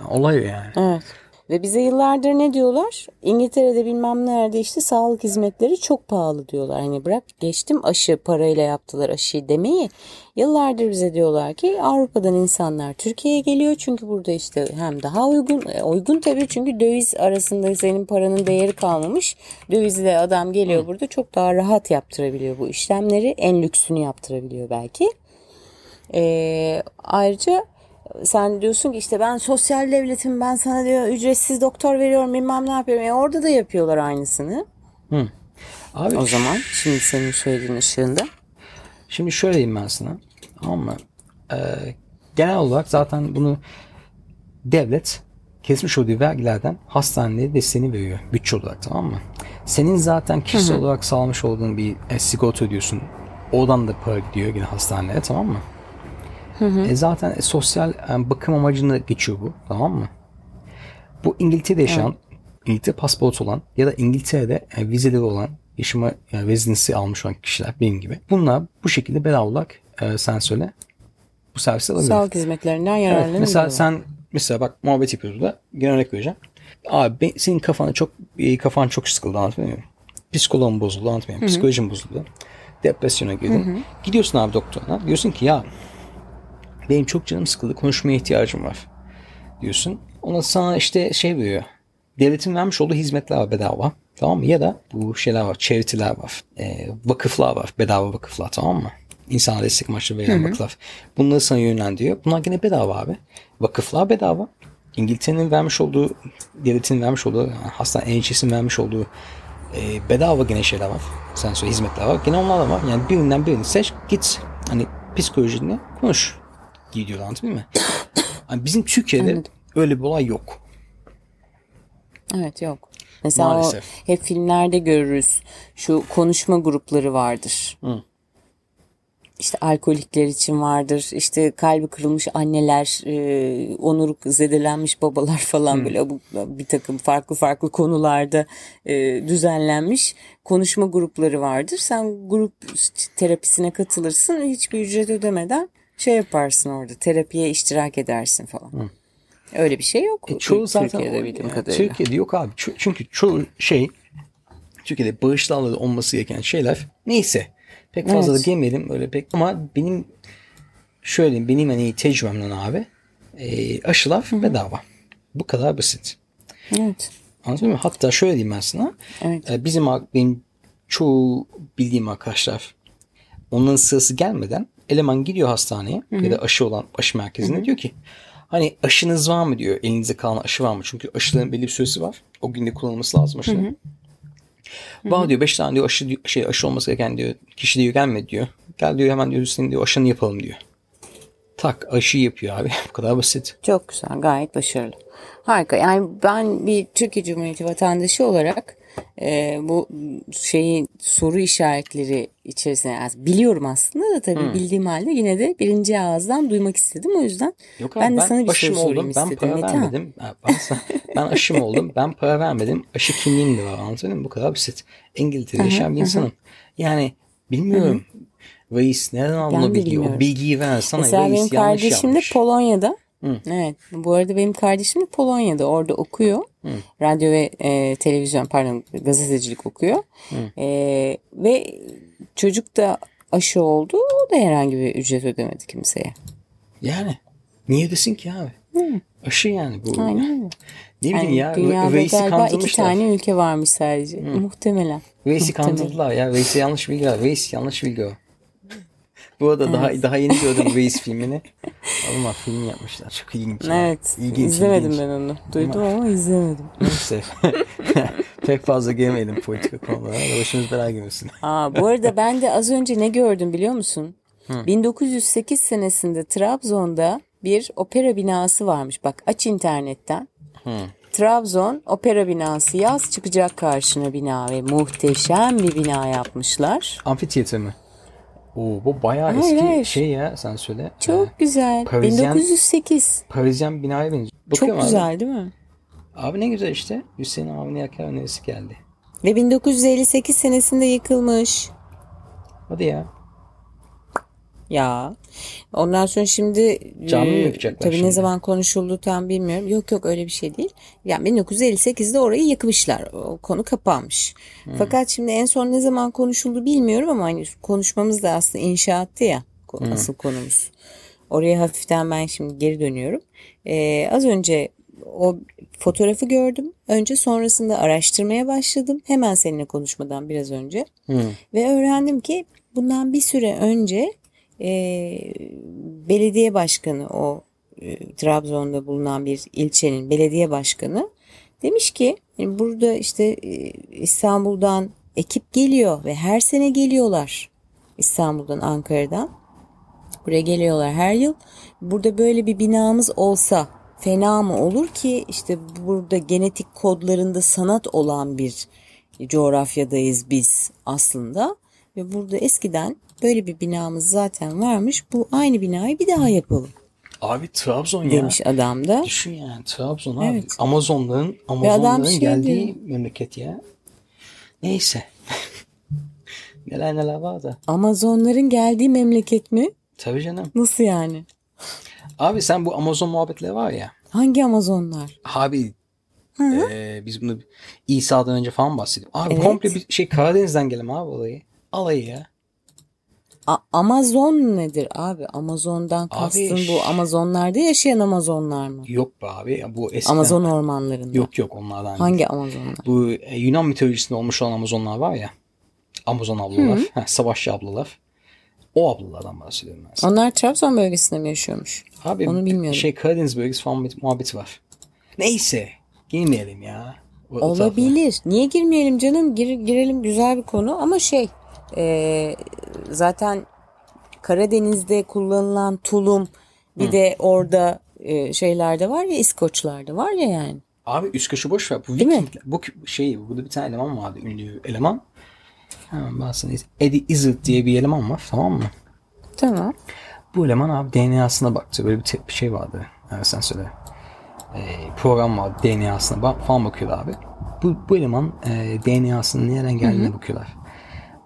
Olay yani. Evet. Ve bize yıllardır ne diyorlar? İngiltere'de bilmem nerede işte sağlık hizmetleri çok pahalı diyorlar. Hani bırak geçtim aşı parayla yaptılar aşıyı demeyi. Yıllardır bize diyorlar ki Avrupa'dan insanlar Türkiye'ye geliyor. Çünkü burada işte hem daha uygun, e, uygun tabii çünkü döviz arasında senin paranın değeri kalmamış. Dövizle adam geliyor burada çok daha rahat yaptırabiliyor bu işlemleri. En lüksünü yaptırabiliyor belki. Ee, ayrıca sen diyorsun ki işte ben sosyal devletim ben sana diyor ücretsiz doktor veriyorum bilmem ne yapıyorum. E orada da yapıyorlar aynısını. Abi O zaman şimdi senin söylediğin ışığında. Şimdi şöyle diyeyim ben sana. Tamam mı? Ee, genel olarak zaten bunu devlet kesmiş olduğu vergilerden hastaneye desteğini veriyor. Bütçe olarak tamam mı? Senin zaten kişisel olarak sağlamış olduğun bir e, sigorta ödüyorsun. Oradan da para gidiyor yine hastaneye tamam mı? E zaten e, sosyal e, bakım amacını geçiyor bu tamam mı? Bu İngiltere'de yaşayan, İngiltere pasaportu olan ya da İngiltere'de e, vizeleri olan yaşama yani residency almış olan kişiler benim gibi. Bunlar bu şekilde bedava olarak e, sen söyle bu servisi alabilir. Sağlık hizmetlerinden Evet, yararlanabiliyor. mesela sen mesela bak muhabbet yapıyoruz burada. Genel örnek vereceğim. Abi senin kafana çok kafan çok sıkıldı anlatmıyor muyum? Bozuldu anlatmıyor muyum? Psikolojin bozuldu. Depresyona girdin. Gidiyorsun abi doktoruna. Diyorsun ki ya benim çok canım sıkıldı. Konuşmaya ihtiyacım var. Diyorsun. Ona sana işte şey veriyor. Devletin vermiş olduğu hizmetler var bedava. Tamam mı? Ya da bu şeyler var. Charity'ler var. E, vakıflar var. Bedava vakıflar tamam mı? İnsana destek amaçlı verilen vakıflar. Bunları sana yönlendiriyor. Bunlar gene bedava abi. Vakıflar bedava. İngiltere'nin vermiş olduğu, devletin vermiş olduğu, yani hastane NHS'in vermiş olduğu e, bedava gene şeyler var. Sen söyle hizmetler var. Gene onlar da var. Yani birinden birini seç git. Hani psikolojini konuş. Gidiyor anladın mı? Hani bizim Türkiye'de Anladım. öyle bir olay yok. Evet yok. Mesela Maalesef. o hep filmlerde görürüz. Şu konuşma grupları vardır. İşte alkolikler için vardır. İşte kalbi kırılmış anneler, e, onuru zedelenmiş babalar falan böyle bu, bir takım farklı farklı konularda e, düzenlenmiş konuşma grupları vardır. Sen grup terapisine katılırsın hiçbir ücret ödemeden şey yaparsın orada terapiye iştirak edersin falan. Öyle bir şey yok. E, çoğu zaten Türkiye'de o- bildiğim yani kadarıyla. Türkiye'de yok abi. Çünkü çoğu şey Türkiye'de bağışlarla olması gereken şeyler neyse. Pek fazla Evet. da girmeyelim öyle pek ama benim şöyle benim hani tecrübemden abi e, aşılar bedava. Bu kadar basit. Evet. Anladın mı? Hatta şöyle diyeyim ben sana. Evet. E, bizim benim çoğu bildiğim arkadaşlar onların sırası gelmeden eleman gidiyor hastaneye ya da aşı olan aşı merkezine diyor ki hani aşınız var mı diyor. Elinizde kalan aşı var mı? Çünkü aşıların belli bir süresi var. O günde kullanılması lazım aşıların. Bana diyor 5 tane diyor aşı, diyor- şey, aşı olması gereken diyor kişi diyor gelmedi diyor. Gel diyor hemen diyor senin diyor aşını yapalım diyor. Tak aşı yapıyor abi. Bu kadar basit. Çok güzel, gayet başarılı. Harika. Yani ben bir Türkiye Cumhuriyeti vatandaşı olarak e, bu şeyi soru işaretleri içerisine yani biliyorum aslında da tabii bildiğim halde yine de birinci ağızdan duymak istedim. O yüzden Yok abi, ben de sana bir aşım sorayım oldum. Ben istedim. para Metehan. vermedim. Ben, ben aşım oldum. Ben para vermedim. Aşı kimliğim de var. Anladın mı? Bu kadar basit. İngiltere'de yaşayan bir insanım. Yani bilmiyorum. Reis nereden aldın Ben o bilgiyi? O bilgiyi veren sana Mesela reis benim yanlış kardeşim de yapmış. Polonya'da. Evet. Bu arada benim kardeşim de Polonya'da. Orada okuyor. Radyo ve e, televizyon pardon gazetecilik okuyor. E, ve çocuk da aşı oldu. O da herhangi bir ücret ödemedi kimseye. Yani. Niye ödesin ki abi? Aşı yani bu. Aynen. Ne bileyim Yani ya. dünyada Reis'i galiba iki tane ülke varmış sadece. Muhtemelen. Reis'i Muhtemelen. kandırdılar ya. Reis'e yanlış bilgi var. Reis yanlış bilgi o. Bu arada daha daha yeni gördüm Reis filmini. Ama film yapmışlar. Çok ilginç. Evet. İlginç, izlemedim ilginç. ben onu. Duydum ama izlemedim. Neyse. Pek fazla girmeyelim politika konulara. da Başımız belaya girmesin. Aa, bu arada ben de az önce ne gördüm biliyor musun? 1908 senesinde Trabzon'da bir opera binası varmış. Bak aç internetten. Trabzon opera binası yaz çıkacak karşına bina ve muhteşem bir bina yapmışlar. Amfiteyatro mi? Oo, bu bayağı Hayır, eski hayır. şey ya sen söyle. Çok Ee, güzel. Parisyen- 1908. Parisyen binaya benziyor. Çok Bakıyorum abi. güzel değil mi? Abi ne güzel işte. Hüseyin abinin yakar önerisi geldi. Ve 1958 senesinde yıkılmış. Hadi ya. Ya. Ondan sonra şimdi Cami mi e, yapacaklar Tabii şimdi? ne zaman konuşuldu tam bilmiyorum. Yok yok öyle bir şey değil. Yani 1958'de orayı yıkmışlar. O konu kapanmış. Hmm. Fakat şimdi en son ne zaman konuşuldu bilmiyorum ama hani konuşmamız da aslında inşaattı ya. Hmm. Asıl konumuz. Oraya hafiften ben şimdi geri dönüyorum. Ee, az önce o fotoğrafı gördüm. Önce sonrasında araştırmaya başladım. Hemen seninle konuşmadan biraz önce. Ve öğrendim ki bundan bir süre önce e, belediye başkanı o e, Trabzon'da bulunan bir ilçenin belediye başkanı demiş ki yani burada işte e, İstanbul'dan ekip geliyor ve her sene geliyorlar İstanbul'dan Ankara'dan. Buraya geliyorlar her yıl. Burada böyle bir binamız olsa fena mı olur ki işte burada genetik kodlarında sanat olan bir coğrafyadayız biz aslında ve burada eskiden böyle bir binamız zaten varmış bu aynı binayı bir daha yapalım Abi Trabzon ya. demiş adam da. Düşün yani Trabzon abi. Evet. Amazonların Amazonların şey geldiği memleket ya. Neyse. neler neler var da. Amazonların geldiği memleket mi? Tabii canım. Nasıl yani? Abi sen bu Amazon muhabbetleri var ya. Hangi Amazonlar? Abi eee, biz bunu İsa'dan önce falan bahsediyoruz. Abi Evet. komple bir şey Karadeniz'den gelen abi olayı. Alayı ya. A- Amazon nedir abi? Amazon'dan kastın Abi- bu Amazonlarda yaşayan Amazonlar mı? Yok be abi. Bu eskiden. Amazon ormanlarında. Yok yok onlardan değil. Hangi Amazonlar? Bu e, Yunan mitolojisinde olmuş olan Amazonlar var ya. Amazon ablalar. Ha, savaşçı ablalar. O ablalardan bahsediyorum ben sana. Onlar Trabzon bölgesinde mi yaşıyormuş? Abi Onu bilmiyorum. şey Karadeniz bölgesi falan muhabbeti var. Neyse. Girmeyelim ya. O- o. Olabilir. Niye girmeyelim canım? Gir, girelim güzel bir konu ama şey e, zaten Karadeniz'de kullanılan tulum bir de orada e, şeylerde var ya İskoçlarda var ya yani. Abi üst kaşı boş ver. Bu? Vikingler. Bu şey burada bir tane eleman vardı. Ünlü eleman. Hemen bahsedeyim. Eddie Izzard diye bir eleman var. Tamam mı? Tamam. Bu eleman abi DNA'sına baktı. Böyle bir, te- bir şey vardı. Evet sen söyle. Ee, program vardı DNA'sına ba- falan bakıyordu abi. Bu, bu eleman e, DNA'sının nereden geldiğine bakıyorlar.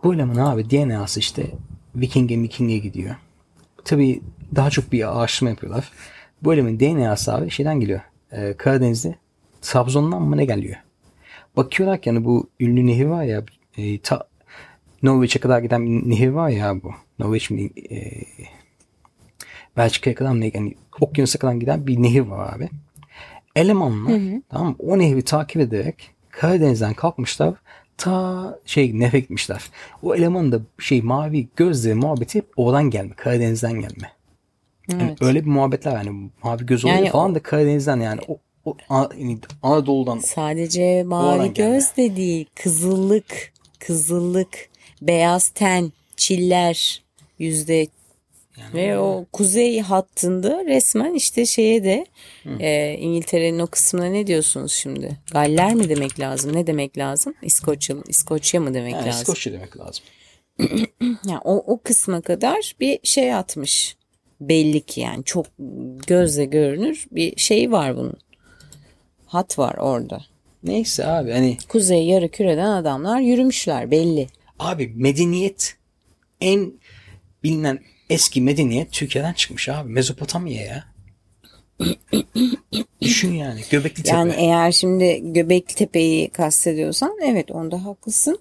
Bu eleman abi DNA'sı işte Viking'e Viking'e gidiyor. Tabii daha çok bir araştırma yapıyorlar. Bu elemanın DNA'sı abi şeyden geliyor. Ee, Karadeniz'de Trabzon'dan mı ne geliyor? Bakıyorlar ki hani bu ünlü nehir var ya e, ta, Norveç'e kadar giden bir nehir var ya bu. Norveç mi? E, Belçika'ya kadar mı ne? Yani okyanusa kadar giden bir nehir var abi. Elemanlar tamam mı? O nehri takip ederek Karadeniz'den kalkmışlar ta şey nehre gitmişler. O elemanın da şey mavi gözleri muhabbeti hep oradan gelme. Karadeniz'den gelme. Yani Evet. öyle bir muhabbetler yani mavi göz oluyor Yani falan da Karadeniz'den yani o, o yani Anadolu'dan Sadece mavi gelme. göz de değil, kızıllık, kızıllık, beyaz ten, çiller yüzde ve o kuzey hattında resmen işte şeye de e, İngiltere'nin o kısmına ne diyorsunuz şimdi? Galler mi demek lazım? Ne demek lazım? İskoçya, İskoçya mı demek yani lazım? İskoçya demek lazım. Yani o, o kısma kadar bir şey atmış. Belli ki yani çok gözle görünür bir şey var bunun. Hat var orada. Neyse abi hani Kuzey yarı küreden adamlar yürümüşler belli. Abi medeniyet en bilinen eski medeniyet Türkiye'den çıkmış abi. Mezopotamya ya. Düşün yani Göbekli Tepe. Yani eğer şimdi Göbekli Tepe'yi kastediyorsan evet onda haklısın.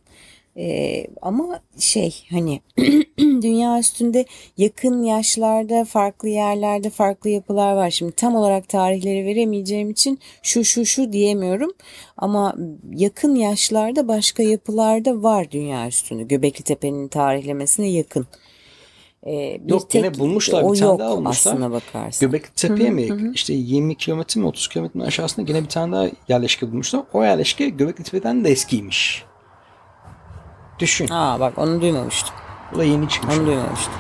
Ee, ama şey hani dünya üstünde yakın yaşlarda farklı yerlerde farklı yapılar var. Şimdi tam olarak tarihleri veremeyeceğim için şu şu şu diyemiyorum. Ama yakın yaşlarda başka yapılarda var dünya üstünde. Göbekli Tepe'nin tarihlemesine yakın. Ee, bir Yok, yine bulmuşlar, bir o tane yok daha bulmuşlar. aslına bakarsan. Göbekli Tepe'ye mi işte 20 kilometre mi 30 kilometrenin aşağısında yine bir tane daha yerleşke bulmuşlar. O yerleşke Göbekli Tepe'den de eskiymiş. Düşün. Aa bak onu duymamıştım. Bu da yeni çıkmış. Onu duymamıştım.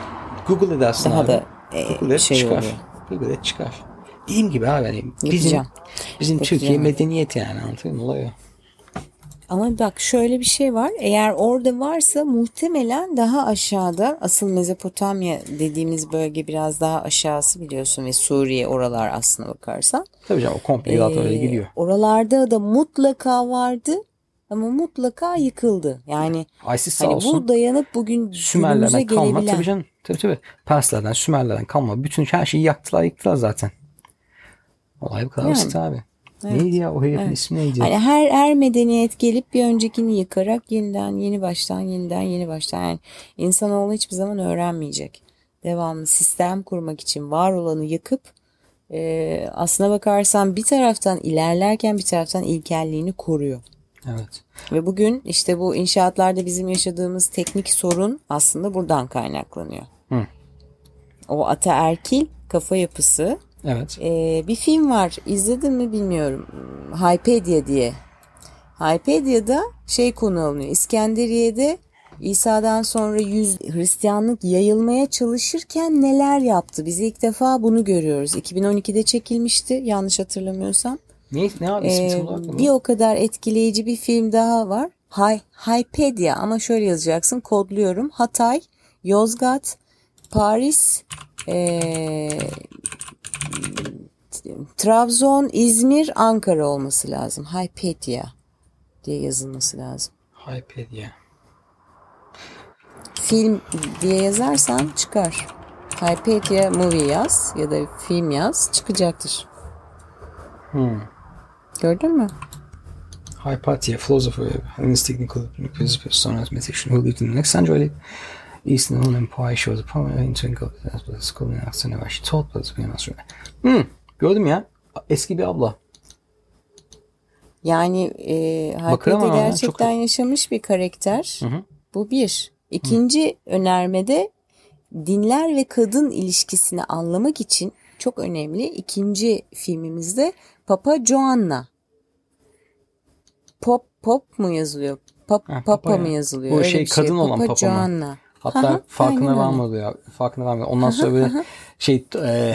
Google edersin Daha abi. da, e, Google et şey çıkar. oluyor. Google et çıkar. Dediğim gibi abi hani bizim, Yapacağım. bizim Yapacağım. Türkiye medeniyet yani anlatayım? Olay o. Ama bak şöyle bir şey var. Eğer orada varsa muhtemelen daha aşağıda asıl Mezopotamya dediğimiz bölge biraz daha aşağısı biliyorsun ve Suriye oralar aslına bakarsan. Tabii canım o komple öyle Ee, gidiyor. Oralarda da mutlaka vardı ama mutlaka yıkıldı. Yani ISIS sağ hani olsun. bu dayanıp bugün Sümerlerden kalma. gelebilen. Tabii canım. Tabii tabii. Perslerden, Sümerlerden kalma. Bütün her şeyi yaktılar yıktılar zaten. Olay bu kadar Yani. basit abi. Neydi ya o herifin ismi neydi? Hani her her medeniyet gelip bir öncekini yıkarak yeniden yeni baştan yeniden yeni baştan yani insanoğlu hiçbir zaman öğrenmeyecek. Devamlı sistem kurmak için var olanı yıkıp e, aslına bakarsan bir taraftan ilerlerken bir taraftan ilkelliğini koruyor. Evet. Ve bugün işte bu inşaatlarda bizim yaşadığımız teknik sorun aslında buradan kaynaklanıyor. Hı. O ataerkil kafa yapısı Evet. ee, bir film var. İzledin mi bilmiyorum. Hypedia diye. Hypedia'da şey konu alınıyor. İskenderiye'de İsa'dan sonra yüz Hristiyanlık yayılmaya çalışırken neler yaptı? Biz ilk defa bunu görüyoruz. 2012'de çekilmişti yanlış hatırlamıyorsam. Ne, ne abi Ee, bir o kadar etkileyici bir film daha var. Hay, Hypedia ama şöyle yazacaksın kodluyorum. Hatay, Yozgat, Paris, ee, Trabzon, İzmir, Ankara olması lazım. Hypedia diye yazılması lazım. Hypedia. Film diye yazarsan çıkar. Hypedia movie yaz ya da film yaz çıkacaktır. Hmm. Gördün mü? Hypatia, philosopher, Hellenistic technical who lived in Alexandria, Eastern Roman Empire. She was a prominent intellectual as well as school in Alexandria. She taught philosophy in Australia. Hmm. Gördüm ya. Eski bir abla. Yani e, ya, gerçekten yaşamış bir karakter. Bu bir. İkinci önermede dinler ve kadın ilişkisini anlamak için çok önemli. İkinci filmimizde Papa Joanna. Pop pop mu yazılıyor? Pap, Ha, papa, Papa mı ya. yazılıyor? Bu Öyle şey şey. kadın olan Papa Papa mı? Joanna. Hatta Aha, farkına varmadı ya. Farkına varmadı. Ondan sonra böyle şey e,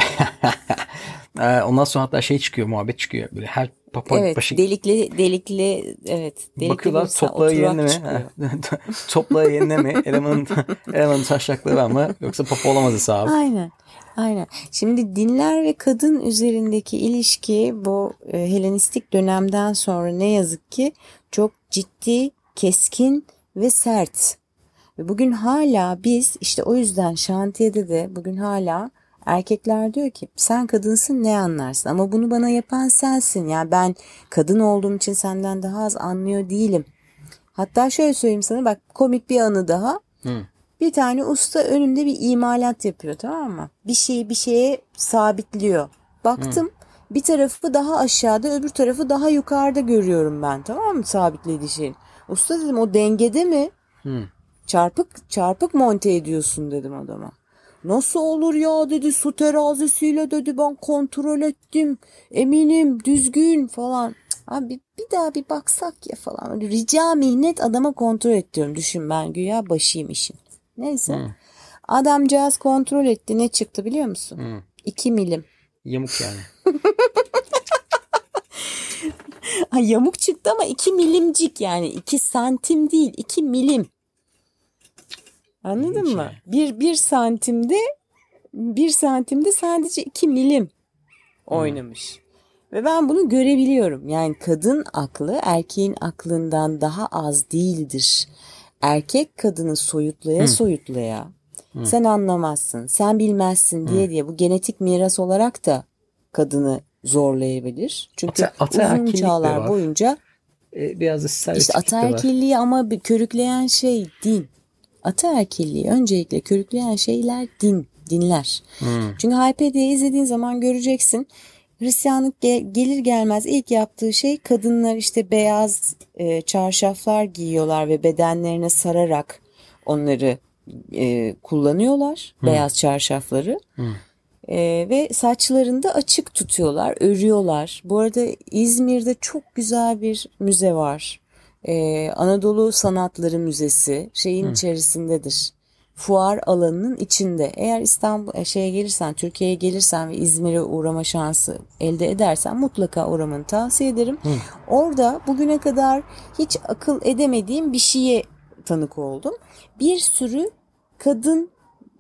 e, ondan sonra hatta şey çıkıyor muhabbet çıkıyor. Böyle her papa Evet, başı delikli delikli evet. Delikli bakıyorlar toplağı yerine mi? toplağı yerine mi? Elemanın, elemanın taşakları var mı? Yoksa papa olamaz hesabı. Aynen. Aynen. Şimdi dinler ve kadın üzerindeki ilişki bu e, Helenistik dönemden sonra ne yazık ki çok ciddi, keskin ve sert. Ve bugün hala biz işte o yüzden şantiyede de bugün hala erkekler diyor ki sen kadınsın ne anlarsın ama bunu bana yapan sensin. Yani ben kadın olduğum için senden daha az anlıyor değilim. Hatta şöyle söyleyeyim sana bak komik bir anı daha. Bir tane usta önünde bir imalat yapıyor tamam mı? Bir şeyi bir şeye sabitliyor. Baktım bir tarafı daha aşağıda öbür tarafı daha yukarıda görüyorum ben tamam mı sabitlediği şeyin. Usta dedim o dengede mi? Çarpık çarpık monte ediyorsun dedim adama. Nasıl olur ya dedi su terazisiyle dedi ben kontrol ettim. Eminim düzgün falan. Abi bir daha bir baksak ya falan. Rica minnet adama kontrol ettiriyorum. Düşün ben güya başıyım işin. Neyse. Adamcağız kontrol etti. Ne çıktı biliyor musun? 2 milim. Yamuk yani. Ha, yamuk çıktı ama 2 milimcik yani. 2 santim değil 2 milim. Anladın mı? Bir, bir santimde bir santimde sadece 2 milim oynamış. Ve ben bunu görebiliyorum. Yani kadın aklı erkeğin aklından daha az değildir. Erkek kadını soyutlaya soyutlaya sen anlamazsın, sen bilmezsin diye diye bu genetik miras olarak da kadını zorlayabilir. Çünkü Ata- ataerkillik uzun çağlar var. boyunca E, biraz da işte ataerkilliği ama bir körükleyen şey din. Ataerkilliği öncelikle körükleyen şeyler din, dinler. Çünkü Hypedia'yı izlediğin zaman göreceksin. Hristiyanlık ge- gelir gelmez ilk yaptığı şey kadınlar işte beyaz e, çarşaflar giyiyorlar ve bedenlerine sararak onları e, kullanıyorlar. Beyaz çarşafları. E, ve saçlarını da açık tutuyorlar, örüyorlar. Bu arada İzmir'de çok güzel bir müze var. E, Anadolu Sanatları Müzesi şeyin içerisindedir. fuar alanının içinde. Eğer İstanbul e, şeye gelirsen, Türkiye'ye gelirsen ve İzmir'e uğrama şansı elde edersen mutlaka uğramanı tavsiye ederim. Orada bugüne kadar hiç akıl edemediğim bir şeye tanık oldum. Bir sürü kadın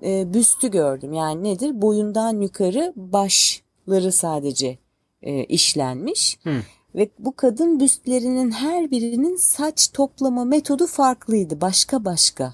e, büstü gördüm. Yani nedir? Boyundan yukarı başları sadece e, işlenmiş. Ve bu kadın büstlerinin her birinin saç toplama metodu farklıydı. Başka başka.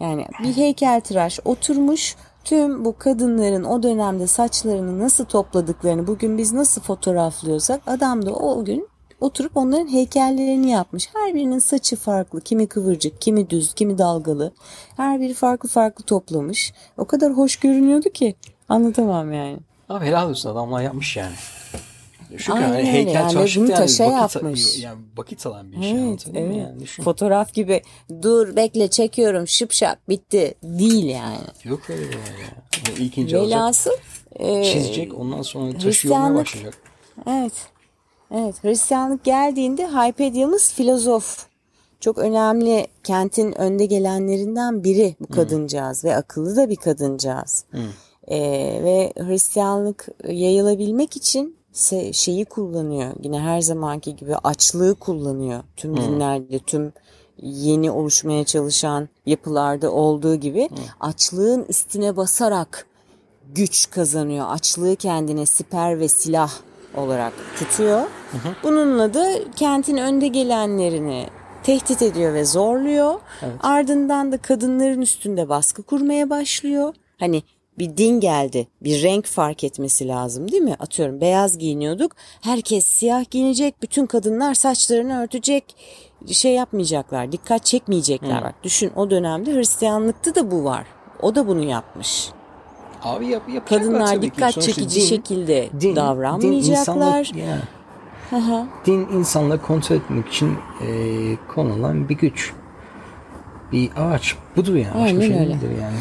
Yani bir heykeltıraş oturmuş tüm bu kadınların o dönemde saçlarını nasıl topladıklarını bugün biz nasıl fotoğraflıyorsak adam da o gün oturup onların heykellerini yapmış. Her birinin saçı farklı. Kimi kıvırcık, kimi düz, kimi dalgalı. Her biri farklı farklı toplamış. O kadar hoş görünüyordu ki anlatamam yani. Abi helal olsun adamlar yapmış yani. Düşün Aynen yani heykel Yani bunu yani taşa vakit, yapmış. yani vakit alan bir iş. Evet, muyum evet. Yani düşün. Fotoğraf gibi dur bekle çekiyorum şıp şap bitti değil yani. Yok öyle bir şey ya. O ilk ince alacak, Velhasıl e, çizecek ondan sonra taşı Hristiyanlık- yormaya başlayacak. Evet. Evet. Hristiyanlık geldiğinde Hypedia'mız filozof. Çok önemli kentin önde gelenlerinden biri bu kadıncağız ve akıllı da bir kadıncağız. Ee, ve Hristiyanlık yayılabilmek için şeyi kullanıyor. Yine her zamanki gibi açlığı kullanıyor. Tüm dinlerde, tüm yeni oluşmaya çalışan yapılarda olduğu gibi açlığın üstüne basarak güç kazanıyor. Açlığı kendine siper ve silah olarak tutuyor. Bununla da kentin önde gelenlerini tehdit ediyor ve zorluyor. Ardından da kadınların üstünde baskı kurmaya başlıyor. Hani bir din geldi. Bir renk fark etmesi lazım değil mi? Atıyorum beyaz giyiniyorduk. Herkes siyah giyinecek. Bütün kadınlar saçlarını örtecek. Şey yapmayacaklar. Dikkat çekmeyecekler. Bak düşün o dönemde Hristiyanlıkta da bu var. O da bunu yapmış. Abi yap, Kadınlar ki. dikkat Sonuçta çekici din- şekilde din- davranmayacaklar. Din, insanlık, yani, din insanları kontrol etmek için e, konulan bir güç. Bir ağaç. Budur yani. Aynen şey öyle. yani.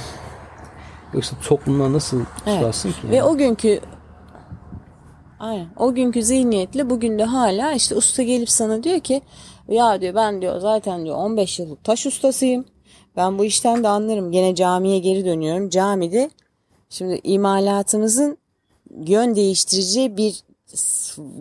Yoksa toplumla nasıl Evet. tutarsın ki? Ve yani? o günkü Aynen. O günkü zihniyetle bugün de hala işte usta gelip sana diyor ki ya diyor ben diyor zaten diyor 15 yıllık taş ustasıyım. Ben bu işten de anlarım. Gene camiye geri dönüyorum. Camide şimdi imalatımızın yön değiştireceği bir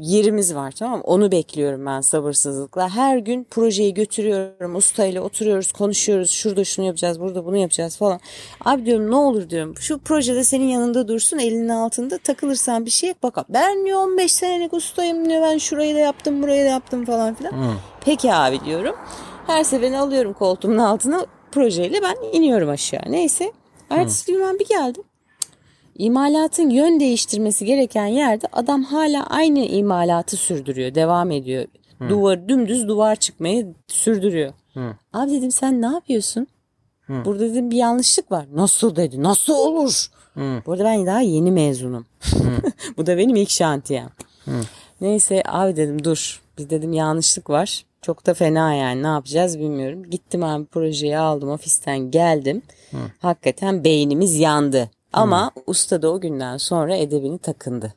yerimiz var tamam mı? Onu bekliyorum ben sabırsızlıkla. Her gün projeyi götürüyorum. Ustayla oturuyoruz, konuşuyoruz. Şurada şunu yapacağız, burada bunu yapacağız falan. Abi diyorum ne olur diyorum. Şu projede senin yanında dursun, elinin altında. Takılırsan bir şey bak. Ben diyor 15 senelik ustayım diyor. Ben şurayı da yaptım, burayı da yaptım falan filan. Peki abi diyorum. Her seferini alıyorum koltuğumun altına projeyle ben iniyorum aşağı. Neyse. Ertesi gün ben bir geldim. İmalatın yön değiştirmesi gereken yerde adam hala aynı imalatı sürdürüyor, devam ediyor. Duvar dümdüz duvar çıkmayı sürdürüyor. Abi dedim sen ne yapıyorsun? Burada dedim bir yanlışlık var. Nasıl dedi? Nasıl olur? Bu arada ben daha yeni mezunum. Bu da benim ilk şantiyem. Neyse abi dedim dur. Bir dedim yanlışlık var. Çok da fena yani ne yapacağız bilmiyorum. Gittim abi projeyi aldım ofisten geldim. Hakikaten beynimiz yandı. Ama usta da o günden sonra edebini takındı.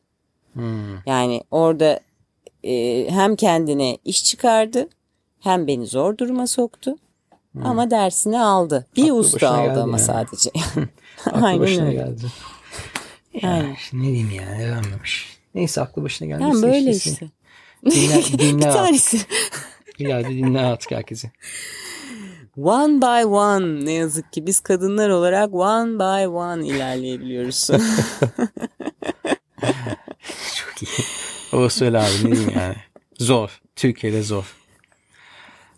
Yani orada e, hem kendine iş çıkardı hem beni zor duruma soktu. Ama dersini aldı. Bir Aklı usta aldı ama yani. sadece. Aklı Aynen başına öyle. geldi. Ya, Aynen. işte ne diyeyim yani vermemiş. Neyse aklı başına geldi. Yani böyle işte. Dinle, dinle Bir tanesi. İleride dinle artık herkesi. One by one ne yazık ki biz kadınlar olarak one by one ilerleyebiliyoruz. Çok iyi. O söyle abi ne diyeyim yani. Zor. Türkiye'de zor.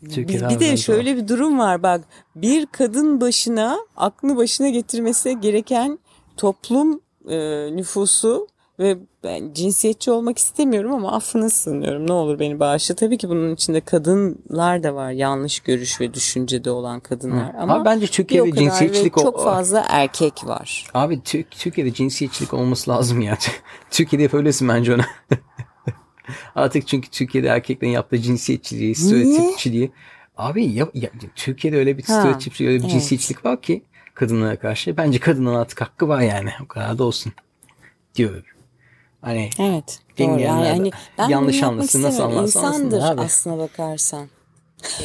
Türkiye'de bir harbiden de zor. şöyle bir durum var bak bir kadın başına aklını başına getirmesi gereken toplum e, nüfusu ve ben cinsiyetçi olmak istemiyorum ama affına sığınıyorum ne olur beni bağışla. Tabii ki bunun içinde kadınlar da var yanlış görüş ve düşüncede olan kadınlar ama Abi bence Türkiye'de cinsiyetçilik çok fazla erkek var. Abi Türk, Türkiye'de cinsiyetçilik olması lazım ya. Türkiye'de hep öylesin bence ona. Artık çünkü Türkiye'de erkeklerin yaptığı cinsiyetçiliği, stereotipçiliği. Abi ya, ya- Türkiye'de öyle bir Ha, stereotipçiliği, öyle bir evet. cinsiyetçilik var ki kadınlara karşı. Bence kadının artık hakkı var yani. O kadar da olsun. Diyorum. Hani Evet. Doğru. Yani yani? hani ben Yanlış anlasın, nasıl anlasın İnsandır abi. aslına bakarsan.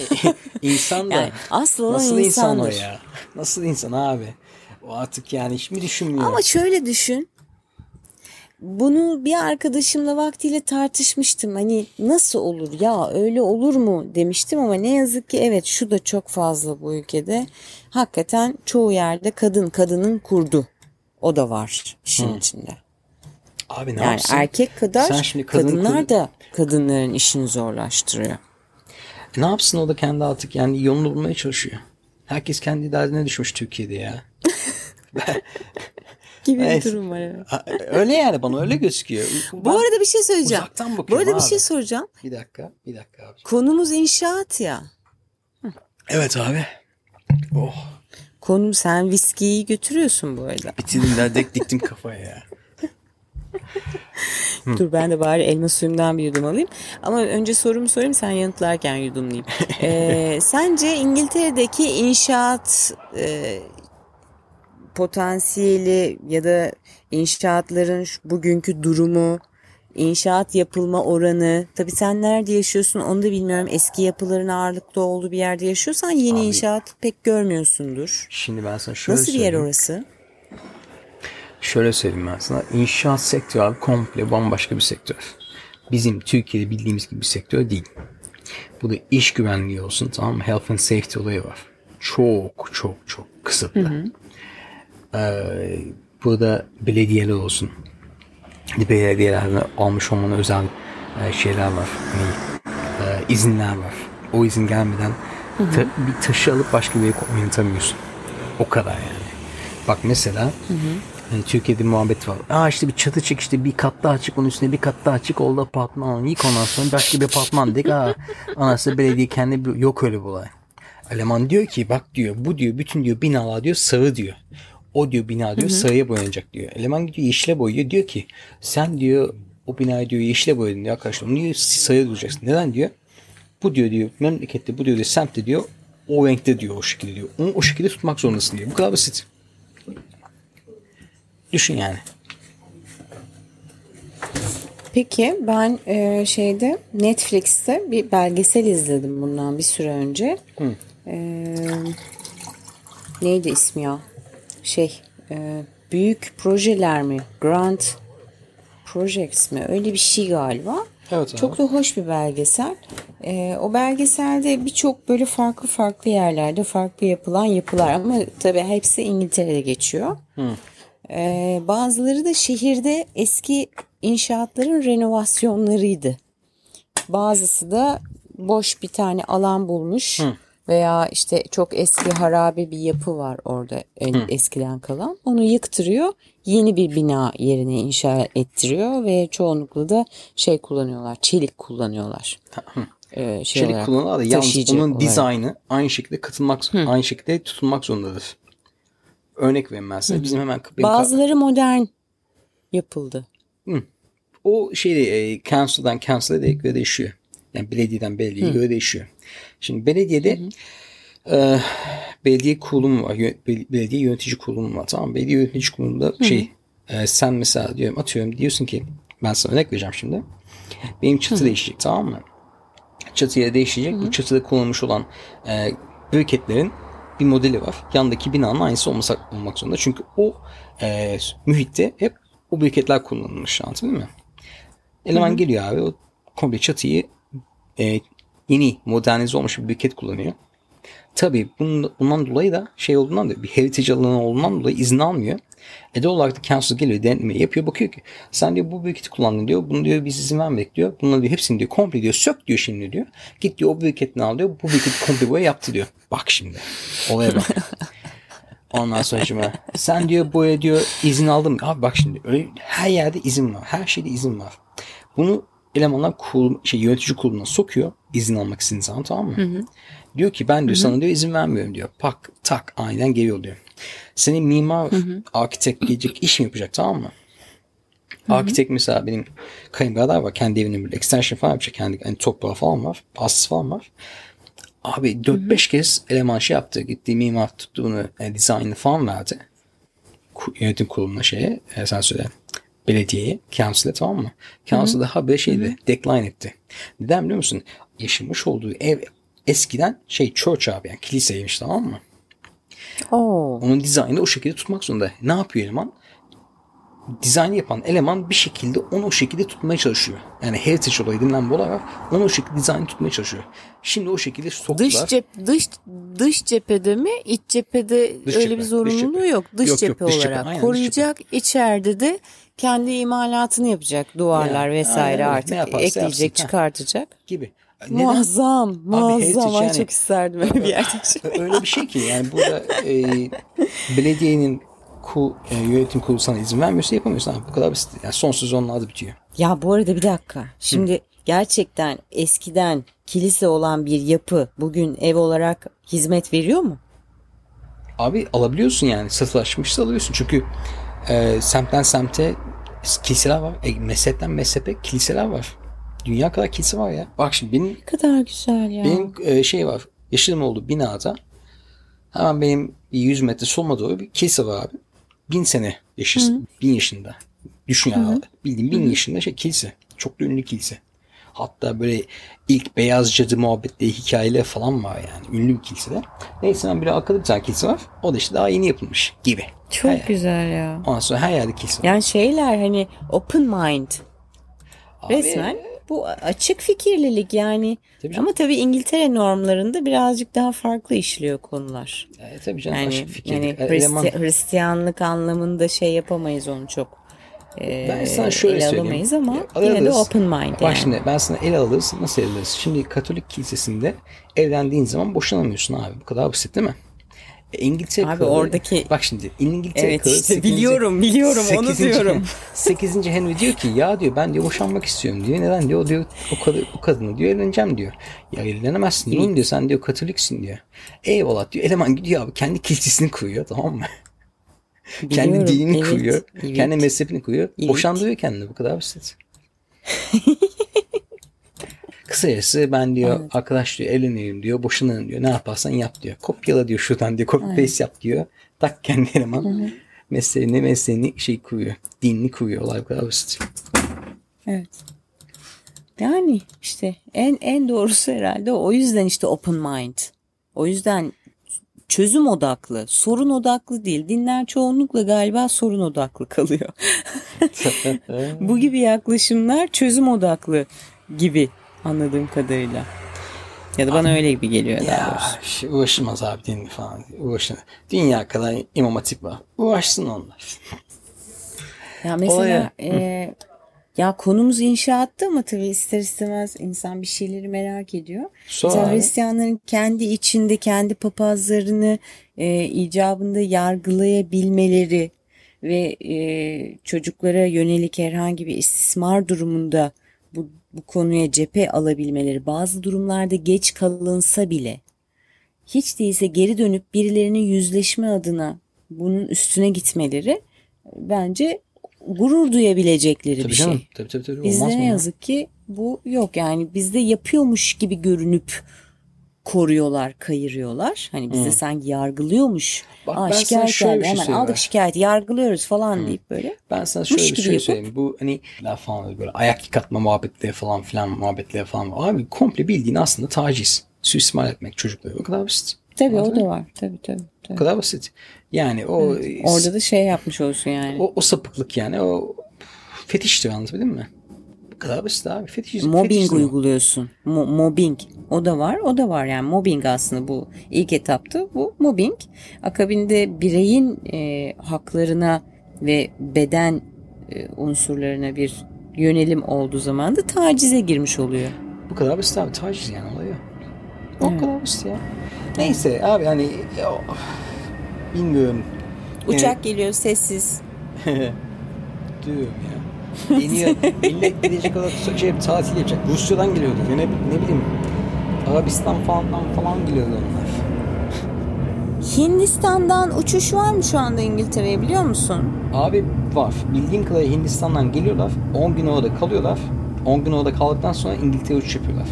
insan da Yani olan nasıl insan o insandır. ya? Nasıl insan abi? O artık yani hiç mi düşünmüyor? Ama şöyle düşün. Bunu bir arkadaşımla vaktiyle tartışmıştım. Hani nasıl olur ya öyle olur mu demiştim ama ne yazık ki evet şu da çok fazla bu ülkede. Hakikaten çoğu yerde kadın kadının kurdu. O da var işin içinde. Abi ne Yani yapsın? erkek kadar kadın kadınlar kur- da kadınların işini zorlaştırıyor. Ne yapsın o da kendi artık yani yolunu bulmaya çalışıyor. Herkes kendi derdine düşmüş Türkiye'de ya. Gibi bir durum var evet. Öyle yani bana öyle gözüküyor. Bu arada bir şey söyleyeceğim. uzaktan Bu arada bir abi. şey soracağım. Bir dakika, bir dakika abi. Konumuz inşaat ya. Evet abi. Oh. Konum sen viskiyi götürüyorsun bu arada. Bitirdim derdek diktim kafaya ya. Dur ben de bari elma suyumdan bir yudum alayım. Ama önce sorumu sorayım sen yanıtlarken yudumlayayım. Ee, sence İngiltere'deki inşaat e, potansiyeli ya da inşaatların bugünkü durumu, inşaat yapılma oranı. Tabii sen nerede yaşıyorsun onu da bilmiyorum. Eski yapıların ağırlıklı olduğu bir yerde yaşıyorsan yeni Abi- inşaat pek görmüyorsundur. Şimdi ben sana şöyle Nasıl bir yer orası? Şöyle söyleyeyim ben sana. İnşaat sektörü abi komple bambaşka bir sektör. Bizim Türkiye'de bildiğimiz gibi bir sektör değil. Bu da iş güvenliği olsun tamam mı? Health and safety olayı var. Çok çok çok kısıtlı. Ee, burada belediyeler olsun. Belediyelerden almış olmanın özel e, şeyler var. Hani, e, izinler var. O izin gelmeden ta- bir taşı alıp başka bir yere oynatamıyorsun. O kadar yani. Bak mesela hani Türkiye'de muhabbet var. Aa işte bir çatı çık işte bir kat daha çık onun üstüne bir kat daha çık oldu apartman. Yık ondan sonra başka bir apartman dedik. Aa anası belediye kendi yok öyle bir olay. Eleman diyor ki bak diyor bu diyor bütün diyor binalar diyor sarı diyor. O diyor bina diyor sarıya boyanacak diyor. Eleman gidiyor yeşile boyuyor diyor ki sen diyor o binayı diyor yeşile boyadın diyor arkadaşlar. Onu diyor sarıya duracaksın. Neden diyor? Bu diyor diyor memlekette bu diyor, diyor semtte diyor o renkte diyor o şekilde diyor. Onu o şekilde tutmak zorundasın diyor. Bu kadar basit. Düşün yani. Peki ben e, şeyde Netflix'te bir belgesel izledim bundan bir süre önce. E, neydi ismi ya? Şey e, büyük projeler mi? Grand Projects mi? Öyle bir şey galiba. Evet abi. Çok da hoş bir belgesel. E, o belgeselde birçok böyle farklı farklı yerlerde farklı yapılan yapılar ama tabii hepsi İngiltere'de geçiyor. Ee, bazıları da şehirde eski inşaatların renovasyonlarıydı. Bazısı da boş bir tane alan bulmuş veya işte çok eski harabe bir yapı var orada en- eskiden kalan. Onu yıktırıyor, yeni bir bina yerine inşa ettiriyor ve çoğunlukla da şey kullanıyorlar, çelik kullanıyorlar. Ee, şey Çelik olarak, kullanılır da yalnız onun olarak. dizaynı aynı şekilde katılmak aynı şekilde tutulmak zorundadır. Örnek size. Bizim hemen Bazıları modern yapıldı. o şeyde e, council'dan council'a de göre değişiyor. Yani belediyeden belediyeye göre değişiyor. Şimdi belediyede e, belediye kurulumu var. Yö- bel- Belediye yönetici kurulumu var. Tamam? Belediye yönetici kurulumunda şey e, sen mesela diyorum atıyorum diyorsun ki ben sana örnek vereceğim şimdi. Benim çatı değişecek tamam mı? Çatıya değişecek. Bu çatıda kullanılmış olan e, briketlerin bir modeli var. Yandaki binanın aynısı olması, olmak zorunda. Çünkü o e, mühitte hep o briketler kullanılmış. Anladın mi? Eleman geliyor abi o komple çatıyı e, yeni modernize olmuş bir briket kullanıyor. Tabii bunun, bundan dolayı da şey olduğundan da bir heritage alanı olduğundan dolayı izin almıyor. E doğal olarak da council geliyor denetme yapıyor bakıyor ki sen diyor bu briketi kullandın diyor. Bunu diyor biz izin vermedik diyor. Bunları diyor hepsini diyor komple diyor sök diyor şimdi diyor. Git diyor o briketini al diyor. Bu briketi komple boya yaptı diyor. Bak şimdi olaya bak. Ondan sonra şimdi sen diyor boya diyor izin aldın mı? Abi bak şimdi öyle her yerde izin var. Her şeyde izin var. Bunu elemanlar kurul, şey, yönetici kuruluna sokuyor izin almak istediğin zaman tamam mı? Diyor ki ben diyor sana diyor izin vermiyorum diyor. Pak tak aynen geliyor diyor. Senin mimar arkitek gelecek iş mi yapacak tamam mı? Arkitek mesela benim kayınbirader var. Kendi evinin bir extension falan yapacak. Kendi hani toprağı falan var. Pastası falan var. Abi 4-5 kez eleman şey yaptı. Gitti mimar tuttu bunu e, dizaynını falan verdi. Yönetim kuruluna şeye e, sen söyle belediyeye, council'e tamam mı? Council daha bir şeydi, decline etti. Neden biliyor musun? Yaşamış olduğu ev eskiden şey church abi yani kiliseymiş tamam mı? Oo. Onun dizaynı o şekilde tutmak zorunda. Ne yapıyor eleman? Dizayn yapan eleman bir şekilde onu o şekilde tutmaya çalışıyor. Yani heritage olayı denilen bu olay var. Onu o şekilde dizayn tutmaya çalışıyor. Şimdi o şekilde soktular. Dış cep dış dış cephede mi iç cephede Dış öyle cephe, bir dış zorunluluğu cephe. yok. Dış Yok, yok, cephe dış cephe. olarak Aynen, dış koruyacak. içeride de kendi imalatını yapacak. Duvarlar Yani, vesaire aynen artık ekleyecek, yapsın. Ha. çıkartacak. gibi. Neden? Muazzam, muazzam. Ay yani- çok isterdim öyle bir yerde. Öyle bir şey ki yani burada e, belediyenin ku, e, yönetim kurulu sana izin vermiyorsa yapamıyorsun. Abi, bu kadar basit. Yani son söz onun adı bitiyor. Ya bu arada bir dakika. Şimdi gerçekten eskiden kilise olan bir yapı bugün ev olarak hizmet veriyor mu? Abi alabiliyorsun yani. Satılaşmışsa alıyorsun. Çünkü e, semtten semte kiliseler var. E, mezhepten mezhepe kiliseler var. Dünya kadar kilise var ya. Bak şimdi benim Ne kadar güzel ya. benim e, şey var. Yaşadığım olduğu binada hemen benim bir 100 metre soluma doğru bir kilise var abi. Bin sene yaşasın. Bin yaşında. Düşün ya. Bildiğin bin yaşında şey kilise. Çok da ünlü kilise. Hatta böyle ilk beyaz cadı muhabbetleri hikayeler falan var yani. Ünlü bir kilise. Neyse ben bir akıllı bir tane kilise var. O da işte daha yeni yapılmış gibi. Çok Her- güzel ya. Ondan sonra her yerde kilise var. Yani şeyler hani open mind Abi, resmen bu açık fikirlilik yani. Tabii canım. Ama tabii İngiltere normlarında birazcık daha farklı işliyor konular. E, tabii canım. Yani, açık fikirli. yani E, Hristi- eleman- Hristiyanlık anlamında şey yapamayız onu çok. e, Ben sana şöyle ele söyleyeyim. alamayız ama Ya, yine de open mind Bak yani. şimdi ben sana el alırız. Nasıl el alırız? Şimdi Katolik kilisesinde evlendiğin zaman boşanamıyorsun abi. Bu kadar basit değil mi? İngiltere Abi kralı- oradaki- Bak şimdi İngiltere Evet kralı işte sekizinci- biliyorum, biliyorum, onu sekizinci- diyorum. 8. Henry diyor ki ya diyor ben diyor boşanmak istiyorum diyor. Neden diyor o diyor o, kadın, o kadını diyor evleneceğim diyor. Ya evlenemezsin oğlum diyor sen diyor Katoliksin diyor. Eyvallah diyor eleman gidiyor abi kendi kilisesini kuruyor tamam mı? kendi Biliyorum, dinini evet, kuruyor. evet. Kendi mezhebini kuruyor. Evet. Boşandırıyor kendini bu kadar basit. Kısacası ben diyor arkadaş diyor evlenelim diyor boşanalım diyor ne yaparsan yap diyor. Kopyala diyor şuradan diyor copy paste yap diyor. Tak kendi eleman mesleğini mesleğini şey kuruyor. Dinini kuruyor olay bu kadar basit. Evet. Yani işte en en doğrusu herhalde. O yüzden işte open mind. O yüzden çözüm odaklı, sorun odaklı değil. Dinler çoğunlukla galiba sorun odaklı kalıyor. Bu gibi yaklaşımlar çözüm odaklı gibi anladığım kadarıyla. Ya da bana öyle gibi geliyor daha Ya doğrusu. şey, uğraşılmaz abi dinle falan. Uğraşılmaz. Dünya kadar imam hatip var. Uğraşsın onlar. Ya mesela Olaya- e, ya konumuz inşaatta ama tabii ister istemez insan bir şeyleri merak ediyor. Mesela abi. Hristiyanların kendi içinde kendi papazlarını e, icabında yargılayabilmeleri ve e, çocuklara yönelik herhangi bir istismar durumunda bu, bu konuya cephe alabilmeleri bazı durumlarda geç kalınsa bile hiç değilse geri dönüp birilerinin yüzleşme adına bunun üstüne gitmeleri bence gurur duyabilecekleri Tabii bir canım. şey. Tabii tabii tabii. Bizde ne ya? yazık ki bu yok yani bizde yapıyormuş gibi görünüp koruyorlar, kayırıyorlar. Hani bizde sanki yargılıyormuş. Bak Aa ben sana şikayet şöyle geldi bir şey hemen söyleyeyim aldık ben. şikayeti yargılıyoruz falan deyip böyle. Ben sana şöyle Mış bir gibi şey yapıp- söyleyeyim. Bu hani laf falan böyle ayak yıkatma muhabbetleri falan filan muhabbetleri falan. var. Abi komple bildiğin aslında taciz. Suistimal etmek çocukları. O kadar basit. Tabii o da var. Tabii tabii. O tabii. kadar basit. Yani o Orada da şey yapmış olsun yani. o, o sapıklık yani o fetiştir anlatabildim mi? Kadar basit abi. Fetiş, Mobbing fetiştir o. uyguluyorsun. Mo- mobbing. O da var, o da var. Yani mobbing aslında bu ilk etapta bu mobbing. Akabinde bireyin e, haklarına ve beden e, unsurlarına bir yönelim olduğu zaman da tacize girmiş oluyor. Bu kadar basit abi. Taciz yani olayı. O kadar basit ya. Neyse abi hani ya, bilmiyorum. Uçak geliyor sessiz. Diyorum ya. Yeni yıl millet gidecek kadar şey, tatil yapacak. Rusya'dan geliyordu. Ne, ne bileyim. Arabistan falan falan geliyordu onlar. Hindistan'dan uçuş var mı şu anda İngiltere'ye biliyor musun? Abi var. Bildiğim kadarıyla Hindistan'dan geliyorlar. 10 gün orada kalıyorlar. 10 gün orada kaldıktan sonra İngiltere uçuş yapıyorlar.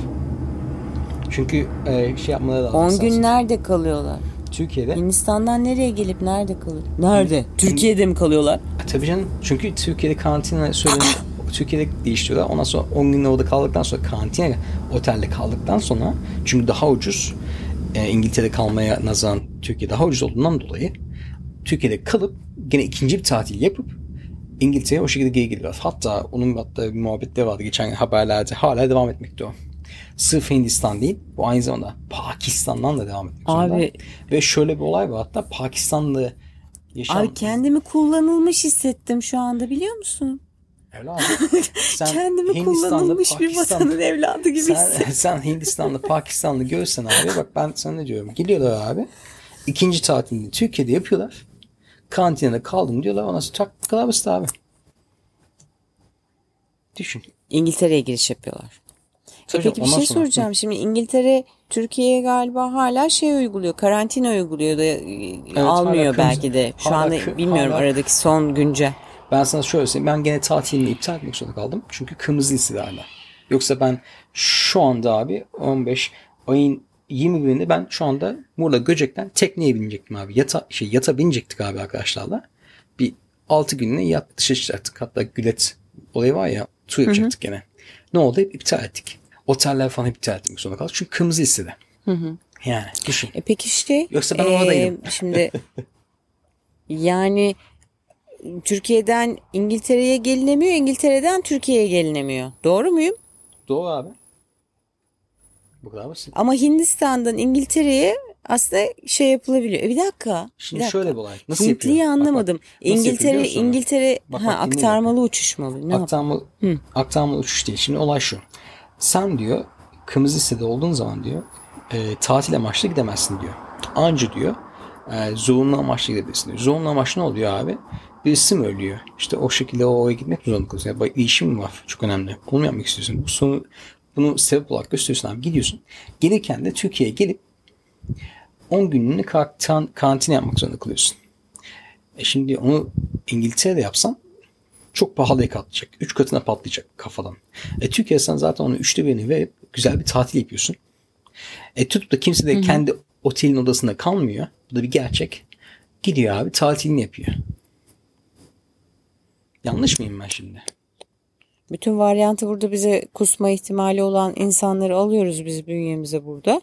Çünkü e, şey yapmaları lazım. 10 esas. gün nerede kalıyorlar? Türkiye'de. Hindistan'dan nereye gelip nerede kalıyor? Nerede? Türkiye'de mi kalıyorlar? E, tabii canım. Çünkü Türkiye'de karantina söylemi Türkiye'de değiştiriyorlar. Ondan sonra 10 gün orada kaldıktan sonra karantina otelde kaldıktan sonra çünkü daha ucuz e, İngiltere'de kalmaya nazaran Türkiye daha ucuz olduğundan dolayı Türkiye'de kalıp gene ikinci bir tatil yapıp İngiltere'ye o şekilde geri geliyorlar. Hatta onun hatta bir muhabbette vardı geçen haberlerde hala devam etmekte o. Sırf Hindistan değil bu aynı zamanda Pakistan'dan da devam etmek zorunda. Abi- Ve şöyle bir olay var hatta Pakistanlı yaşam... Abi kendimi kullanılmış hissettim şu anda biliyor musun? Abi. Sen Kendimi kullanılmış bir vatanın evladı gibi sen, sen Hindistan'da Pakistanlı görsen abi bak ben sana ne diyorum. Geliyorlar abi. ikinci tatilini Türkiye'de yapıyorlar. Kantinede kaldım diyorlar. Sonra tak basit abi. Düşün. İngiltere'ye giriş yapıyorlar. Tabii Peki bir şey sonra- soracağım. Şimdi İngiltere Türkiye'ye galiba hala şey uyguluyor. Karantina uyguluyor da e, almıyor hala kırmızı- belki de. Şu hala anda bilmiyorum hala- aradaki son güncel. Ben sana şöyle söyleyeyim. Ben gene tatilimi iptal etmek zorunda kaldım. Çünkü kırmızı listede hala. Yoksa ben şu anda abi 15 ayın 21'inde ben şu anda Muğla Göcek'ten tekneye binecektim abi. Yata, şey, yata binecektik abi arkadaşlarla. Bir 6 gününe yat dışarı çıkacaktık. Hatta Gület olayı var ya tur yapacaktık gene. Ne oldu? Hep iptal ettik. Oteller falan iptal etmek zorunda kaldık. Çünkü kırmızı listede. Yani düşün. E peki şey. Yoksa ben e, oradaydım. Şimdi yani Türkiye'den İngiltere'ye gelinemiyor, İngiltere'den Türkiye'ye gelinemiyor. Doğru muyum? Doğru abi. Bu kadar basit. Ama Hindistan'dan İngiltere'ye aslında şey yapılabiliyor. E bir dakika. Şimdi bir dakika. şöyle bir olay. Nasıl Hintli'yi yapıyor? Bak, bak. anlamadım. Nasıl yapıyor İngiltere? İngiltere Bak, ha bak, dinle aktarmalı uçuş mu? Ne Aktarmalı, aktarmalı uçuş değil. Şimdi olay şu. Sen diyor kırmızı listede olduğun zaman diyor e, tatil amaçlı gidemezsin diyor. Anca diyor e, zorunlu amaçlı gidebilirsin diyor. Zorunlu amaçlı ne oluyor abi? Birisi mi ölüyor? İşte o şekilde o oraya gitmek zorunda kalıyorsun? Yani değişim mi var? Çok önemli. Bunu yapmak istiyorsun? Bu sonu, bunu sebep olarak gösteriyorsun abi. Gidiyorsun. Gelirken de Türkiye'ye gelip 10 günlüğüne karantin, karantina yapmak zorunda kalıyorsun. E şimdi onu İngiltere'de yapsan çok pahalıya patlayacak. Üç katına patlayacak kafadan. E Türkiye'de sen zaten onu üçte birini verip güzel bir tatil yapıyorsun. E tutup da kimse de kendi otelin odasında kalmıyor. Bu da bir gerçek. Gidiyor abi tatilini yapıyor. Yanlış mıyım ben şimdi? Bütün varyantı burada bize kusma ihtimali olan insanları alıyoruz biz bünyemize burada.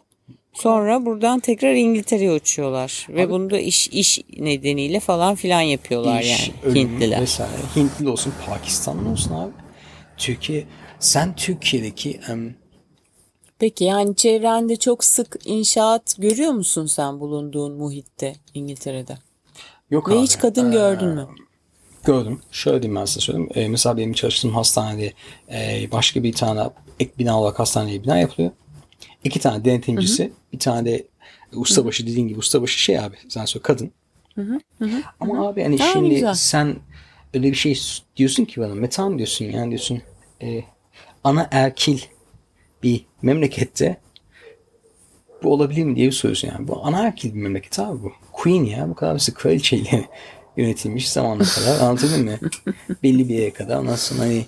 Sonra buradan tekrar İngiltere'ye uçuyorlar. Ve bunu da iş iş nedeniyle falan filan yapıyorlar İş, yani ölüm Hintliler. Vesaire. Hintli olsun, Pakistanlı olsun abi. Türkiye, sen Türkiye'deki em, Peki yani çevrende çok sık inşaat görüyor musun sen bulunduğun muhitte İngiltere'de? yok Ve abi. hiç kadın gördün mü? Gördüm. Şöyle diyeyim ben size söyleyeyim. Ee, mesela benim çalıştığım hastanede e, başka bir tane ek bina olarak hastaneye bina yapılıyor. İki tane denetimcisi, bir tane de ustabaşı dediğin gibi ustabaşı şey abi sen söyle kadın. Ama abi hani Aa, şimdi güzel. sen öyle bir şey diyorsun ki bana metan diyorsun yani diyorsun e, ana erkil bir memlekette bu olabilir mi diye soruyorsun yani. Bu ana erkil bir memleket abi bu. Queen ya bu kadar basit kraliçeyle yönetilmiş zamana kadar anladın mı? Belli bir yere kadar ondan sonra hani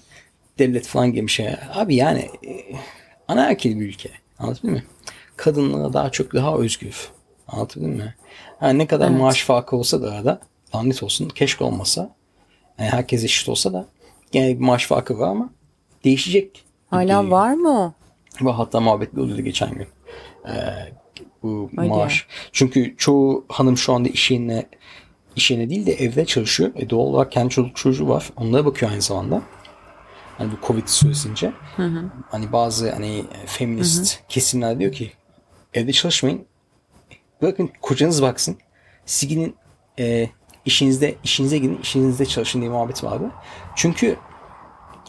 devlet falan gelmiş ya. Abi yani e, ana erkil bir ülke. Anladın mı? Kadınlara daha çok daha özgür. Anladın mı? Yani ne kadar maaş farkı olsa da arada lanet olsun keşke olmasa. Yani herkes eşit olsa da gene bir maaş farkı var ama değişecek. Hala var mı? Ve hatta muhabbetli oluyordu geçen gün. Ee, bu Hadi maaş. Çünkü çoğu hanım şu anda iş yerine iş yerine değil de evde çalışıyor. E doğal olarak kendi çocuk çocuğu var. Onlara bakıyor aynı zamanda. Hani bu Covid süresince. Hani bazı hani feminist kesimler diyor ki evde çalışmayın. Bırakın kocanız baksın. Siz gidin e, işinizde işinize gidin, işinizde çalışın diye muhabbet vardı. Çünkü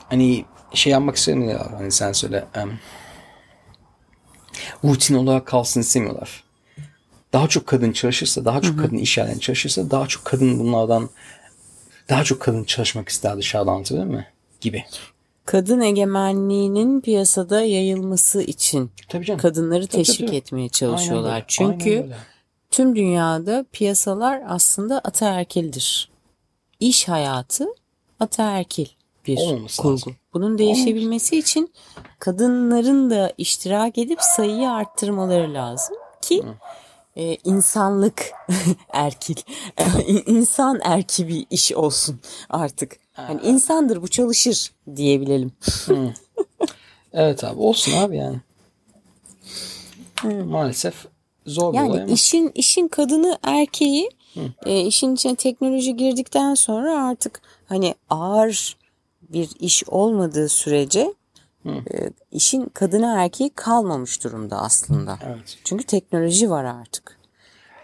hani şey yapmak istemiyorlar. Hani sen söyle. em, rutin olarak kalsın istemiyorlar. Daha çok kadın çalışırsa, daha çok kadın iş yerlerinde çalışırsa, daha çok kadın bunlardan daha çok kadın çalışmak ister dışarıda anlatabiliyor mi? Gibi. Kadın egemenliğinin piyasada yayılması için Tabii canım. kadınları Tabii, teşvik tabii. etmeye Aynen çalışıyorlar. böyle, Çünkü aynen tüm dünyada piyasalar aslında ataerkildir. İş hayatı ataerkil bir Olmaması kurgu. lazım. Bunun değişebilmesi için kadınların da iştirak edip sayıyı arttırmaları lazım ki e, insanlık erkil, insan erki bir iş olsun artık. Yani insandır bu çalışır diyebilelim. Evet abi olsun abi yani. Maalesef zor bir olay Yani ama. işin işin kadını erkeği e, işin içine teknoloji girdikten sonra artık hani ağır bir iş olmadığı sürece e, işin kadını erkeği kalmamış durumda aslında. Evet. Çünkü teknoloji var artık.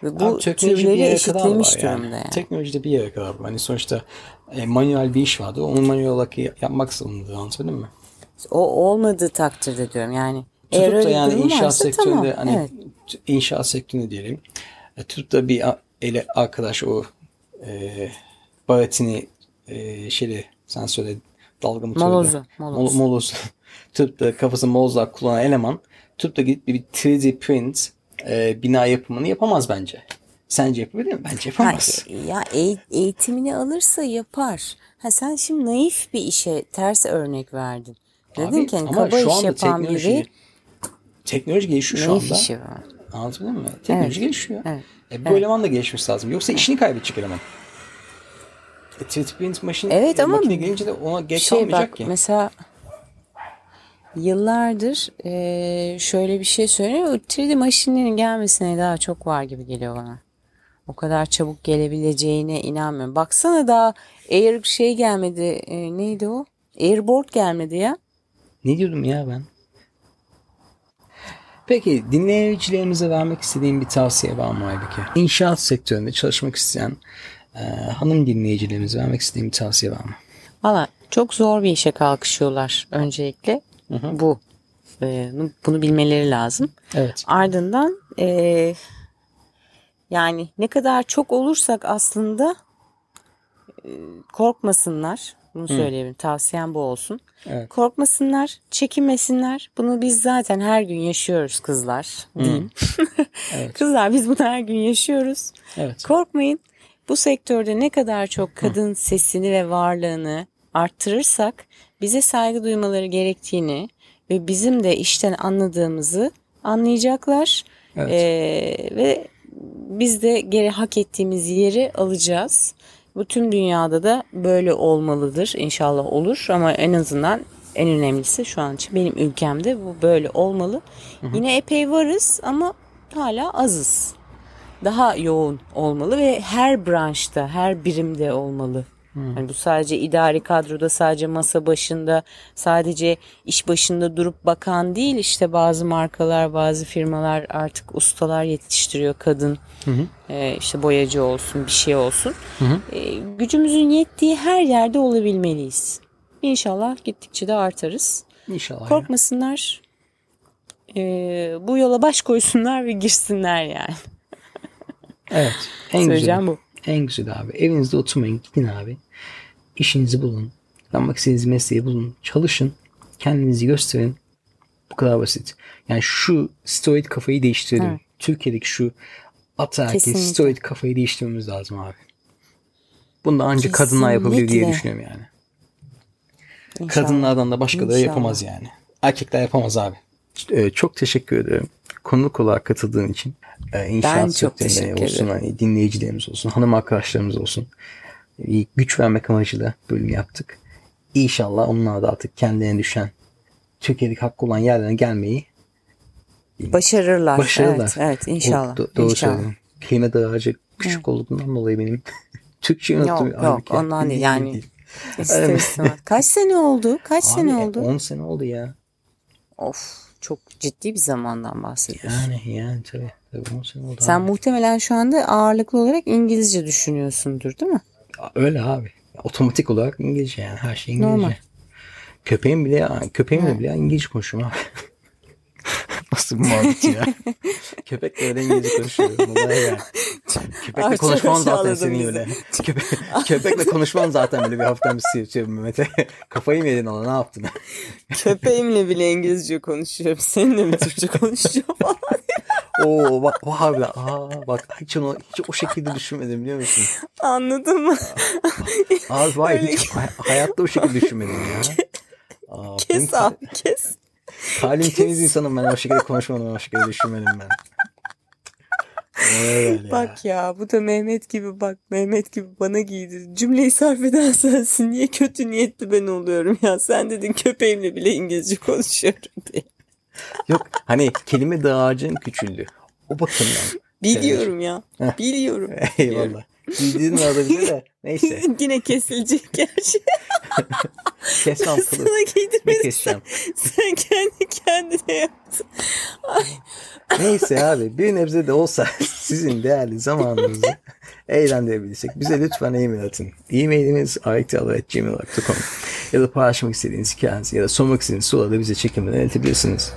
Ve bu Abi türleri eşitlemiş yani. durumda yani. Teknolojide bir yere kadar var. Hani sonuçta e, manuel bir iş vardı. Onu manuel olarak ya- yapmak zorunda. Anlatabildim mi? O olmadığı takdirde diyorum yani. Tutup da yani inşaat sektöründe tamam. hani evet. inşaat sektöründe diyelim. E, tutup da bir ele arkadaş o e, baratini e, şeyle sen söyle dalga mı Molozu, söyle? moloz. Da kafası molozlar kullanan eleman da gidip bir 3D print e, bina yapımını yapamaz bence. Sence yapabilir mi? Bence Ha, yapamaz. ya eğ- eğitimini alırsa yapar. Ha sen şimdi naif bir işe ters örnek verdin. Dedin Abi, ki hani kaba iş yapan teknoloji, biri teknoloji gelişiyor şu anda. işi var. Anladın mı? Teknoloji gelişiyor. Evet. E, bu eleman da gelişmesi lazım. Yoksa işini kaybedecek eleman. E, 3D print maşin, Evet e, ama makine gelince de ona geç şey kalmayacak bak ki. mesela yıllardır eee, şöyle bir şey söylüyor. O 3D maşinlerin gelmesine daha çok var gibi geliyor bana. O kadar çabuk gelebileceğine inanmıyorum. Baksana daha Air şey gelmedi. e, neydi o? Airboard gelmedi ya. Ne diyordum ya ben? Peki dinleyicilerimize vermek istediğim bir tavsiye var mı Aybike? İnşaat sektöründe çalışmak isteyen e, hanım dinleyicilerimize vermek istediğim bir tavsiye var mı? Valla çok zor bir işe kalkışıyorlar öncelikle. Bu. Ee, bunu bilmeleri lazım. Evet. Ardından ee, yani ne kadar çok olursak aslında ee, korkmasınlar. Bunu söyleyebilirim. Tavsiyem bu olsun. Evet. Korkmasınlar, çekinmesinler. Bunu biz zaten her gün yaşıyoruz kızlar. Diyeyim. kızlar biz bunu her gün yaşıyoruz. Evet. Korkmayın. Bu sektörde ne kadar çok kadın sesini ve varlığını arttırırsak bize saygı duymaları gerektiğini ve bizim de işten anladığımızı anlayacaklar. Evet. Ee, ve biz de geri hak ettiğimiz yeri alacağız. Bu tüm dünyada da böyle olmalıdır. İnşallah olur ama en azından en önemlisi şu an için benim ülkemde bu böyle olmalı. Yine epey varız ama hala azız daha yoğun olmalı ve her branşta, her birimde olmalı. Yani bu sadece idari kadroda, sadece masa başında, sadece iş başında durup bakan değil. İşte bazı markalar, bazı firmalar artık ustalar yetiştiriyor kadın. Ee, işte boyacı olsun, bir şey olsun. Ee, gücümüzün yettiği her yerde olabilmeliyiz. İnşallah gittikçe de artarız. İnşallah. Korkmasınlar. Ee, bu yola baş koysunlar ve girsinler yani. Evet. En Söyleyeceğim güzeli. bu. En güzeli abi. Evinizde oturmayın. Gidin abi. İşinizi bulun. Yapmak istediğiniz mesleği bulun. Çalışın. Kendinizi gösterin. Bu kadar basit. Yani şu steroid kafayı değiştirelim. Evet. Türkiye'deki şu ataerkil steroid kafayı değiştirmemiz lazım abi. Bunu da ancak kadınlar yapabilir diye düşünüyorum yani. İnşallah. Kadınlardan da başkaları İnşallah. yapamaz yani. Erkekler yapamaz abi. Ee, Çok teşekkür ederim. Konuk olarak katıldığın için. Ee, İnşaat Ben çok teşekkür olsun, hani dinleyicilerimiz olsun, hanım arkadaşlarımız olsun. Bir güç vermek amacıyla bölüm yaptık. İnşallah onlar da artık kendilerine düşen Türkiye'deki hakkı olan yerlerine gelmeyi Başarırlar. başarırlar. Evet, evet inşallah. O- do- doğru inşallah. söyledin. Kelime dağarcık küçük olduğundan dolayı benim Türkçeyi unuttum. Yok yok Halbuki ondan değil yani. İster. Kaç sene oldu? Kaç sene Abi, oldu? 10 sene oldu ya. Of çok ciddi bir zamandan bahsediyorsun. Yani yani tabii. tabii 10 sene oldu. Sen abi. muhtemelen şu anda ağırlıklı olarak İngilizce düşünüyorsundur değil mi? Öyle abi. Otomatik olarak İngilizce yani. Her şey İngilizce. Normal. Köpeğim bile köpeğimle bile İngilizce konuşuyorum abi. Nasıl bir muhabbet ya? Köpekle öyle İngilizce ya. Köpekle Ay, çok konuşmam zaten senin bizi. öyle. Köpe köpekle konuşmam zaten böyle bir hafiften bir sıyırtıyorum Mehmet'e. Kafayı mı yedin ona ne yaptın? Köpeğimle bile İngilizce konuşuyorum. Seninle mi Türkçe konuşuyorum falan. Oo bak harbiden. Aa bak hiç onu hiç o şekilde düşünmedim biliyor musun? Anladın mı? Abi vay Öyle- hiç hay- hayatta o şekilde düşünmedim ya. Aa, benim kes abi kes. Kalbim temiz insanım ben o şekilde konuşmadım o şekilde düşünmedim ben. Öyle ya. Bak ya bu da Mehmet gibi bak Mehmet gibi bana giydi. Cümleyi sarf eden sensin. Niye kötü niyetli ben oluyorum ya? Sen dedin köpeğimle bile İngilizce konuşuyorum diye. Yok hani kelime dağarcığın küçüldü. O bakımdan. Biliyorum ya. Biliyorum. Eyvallah. Giydiğin de olabilir de. Neyse. Yine kesilecek gerçi. Kesmem kılı. Sana keseceğim? Sen kendi kendine yaptın. Neyse abi bir nebze de olsa sizin değerli zamanınızı eğlendirebilirsek bize lütfen e-mail atın. E-mailimiz ayektalı.gmail.com ya da paylaşmak istediğiniz hikayenizi ya da sormak istediğiniz soruları bize çekinmeden iletebilirsiniz.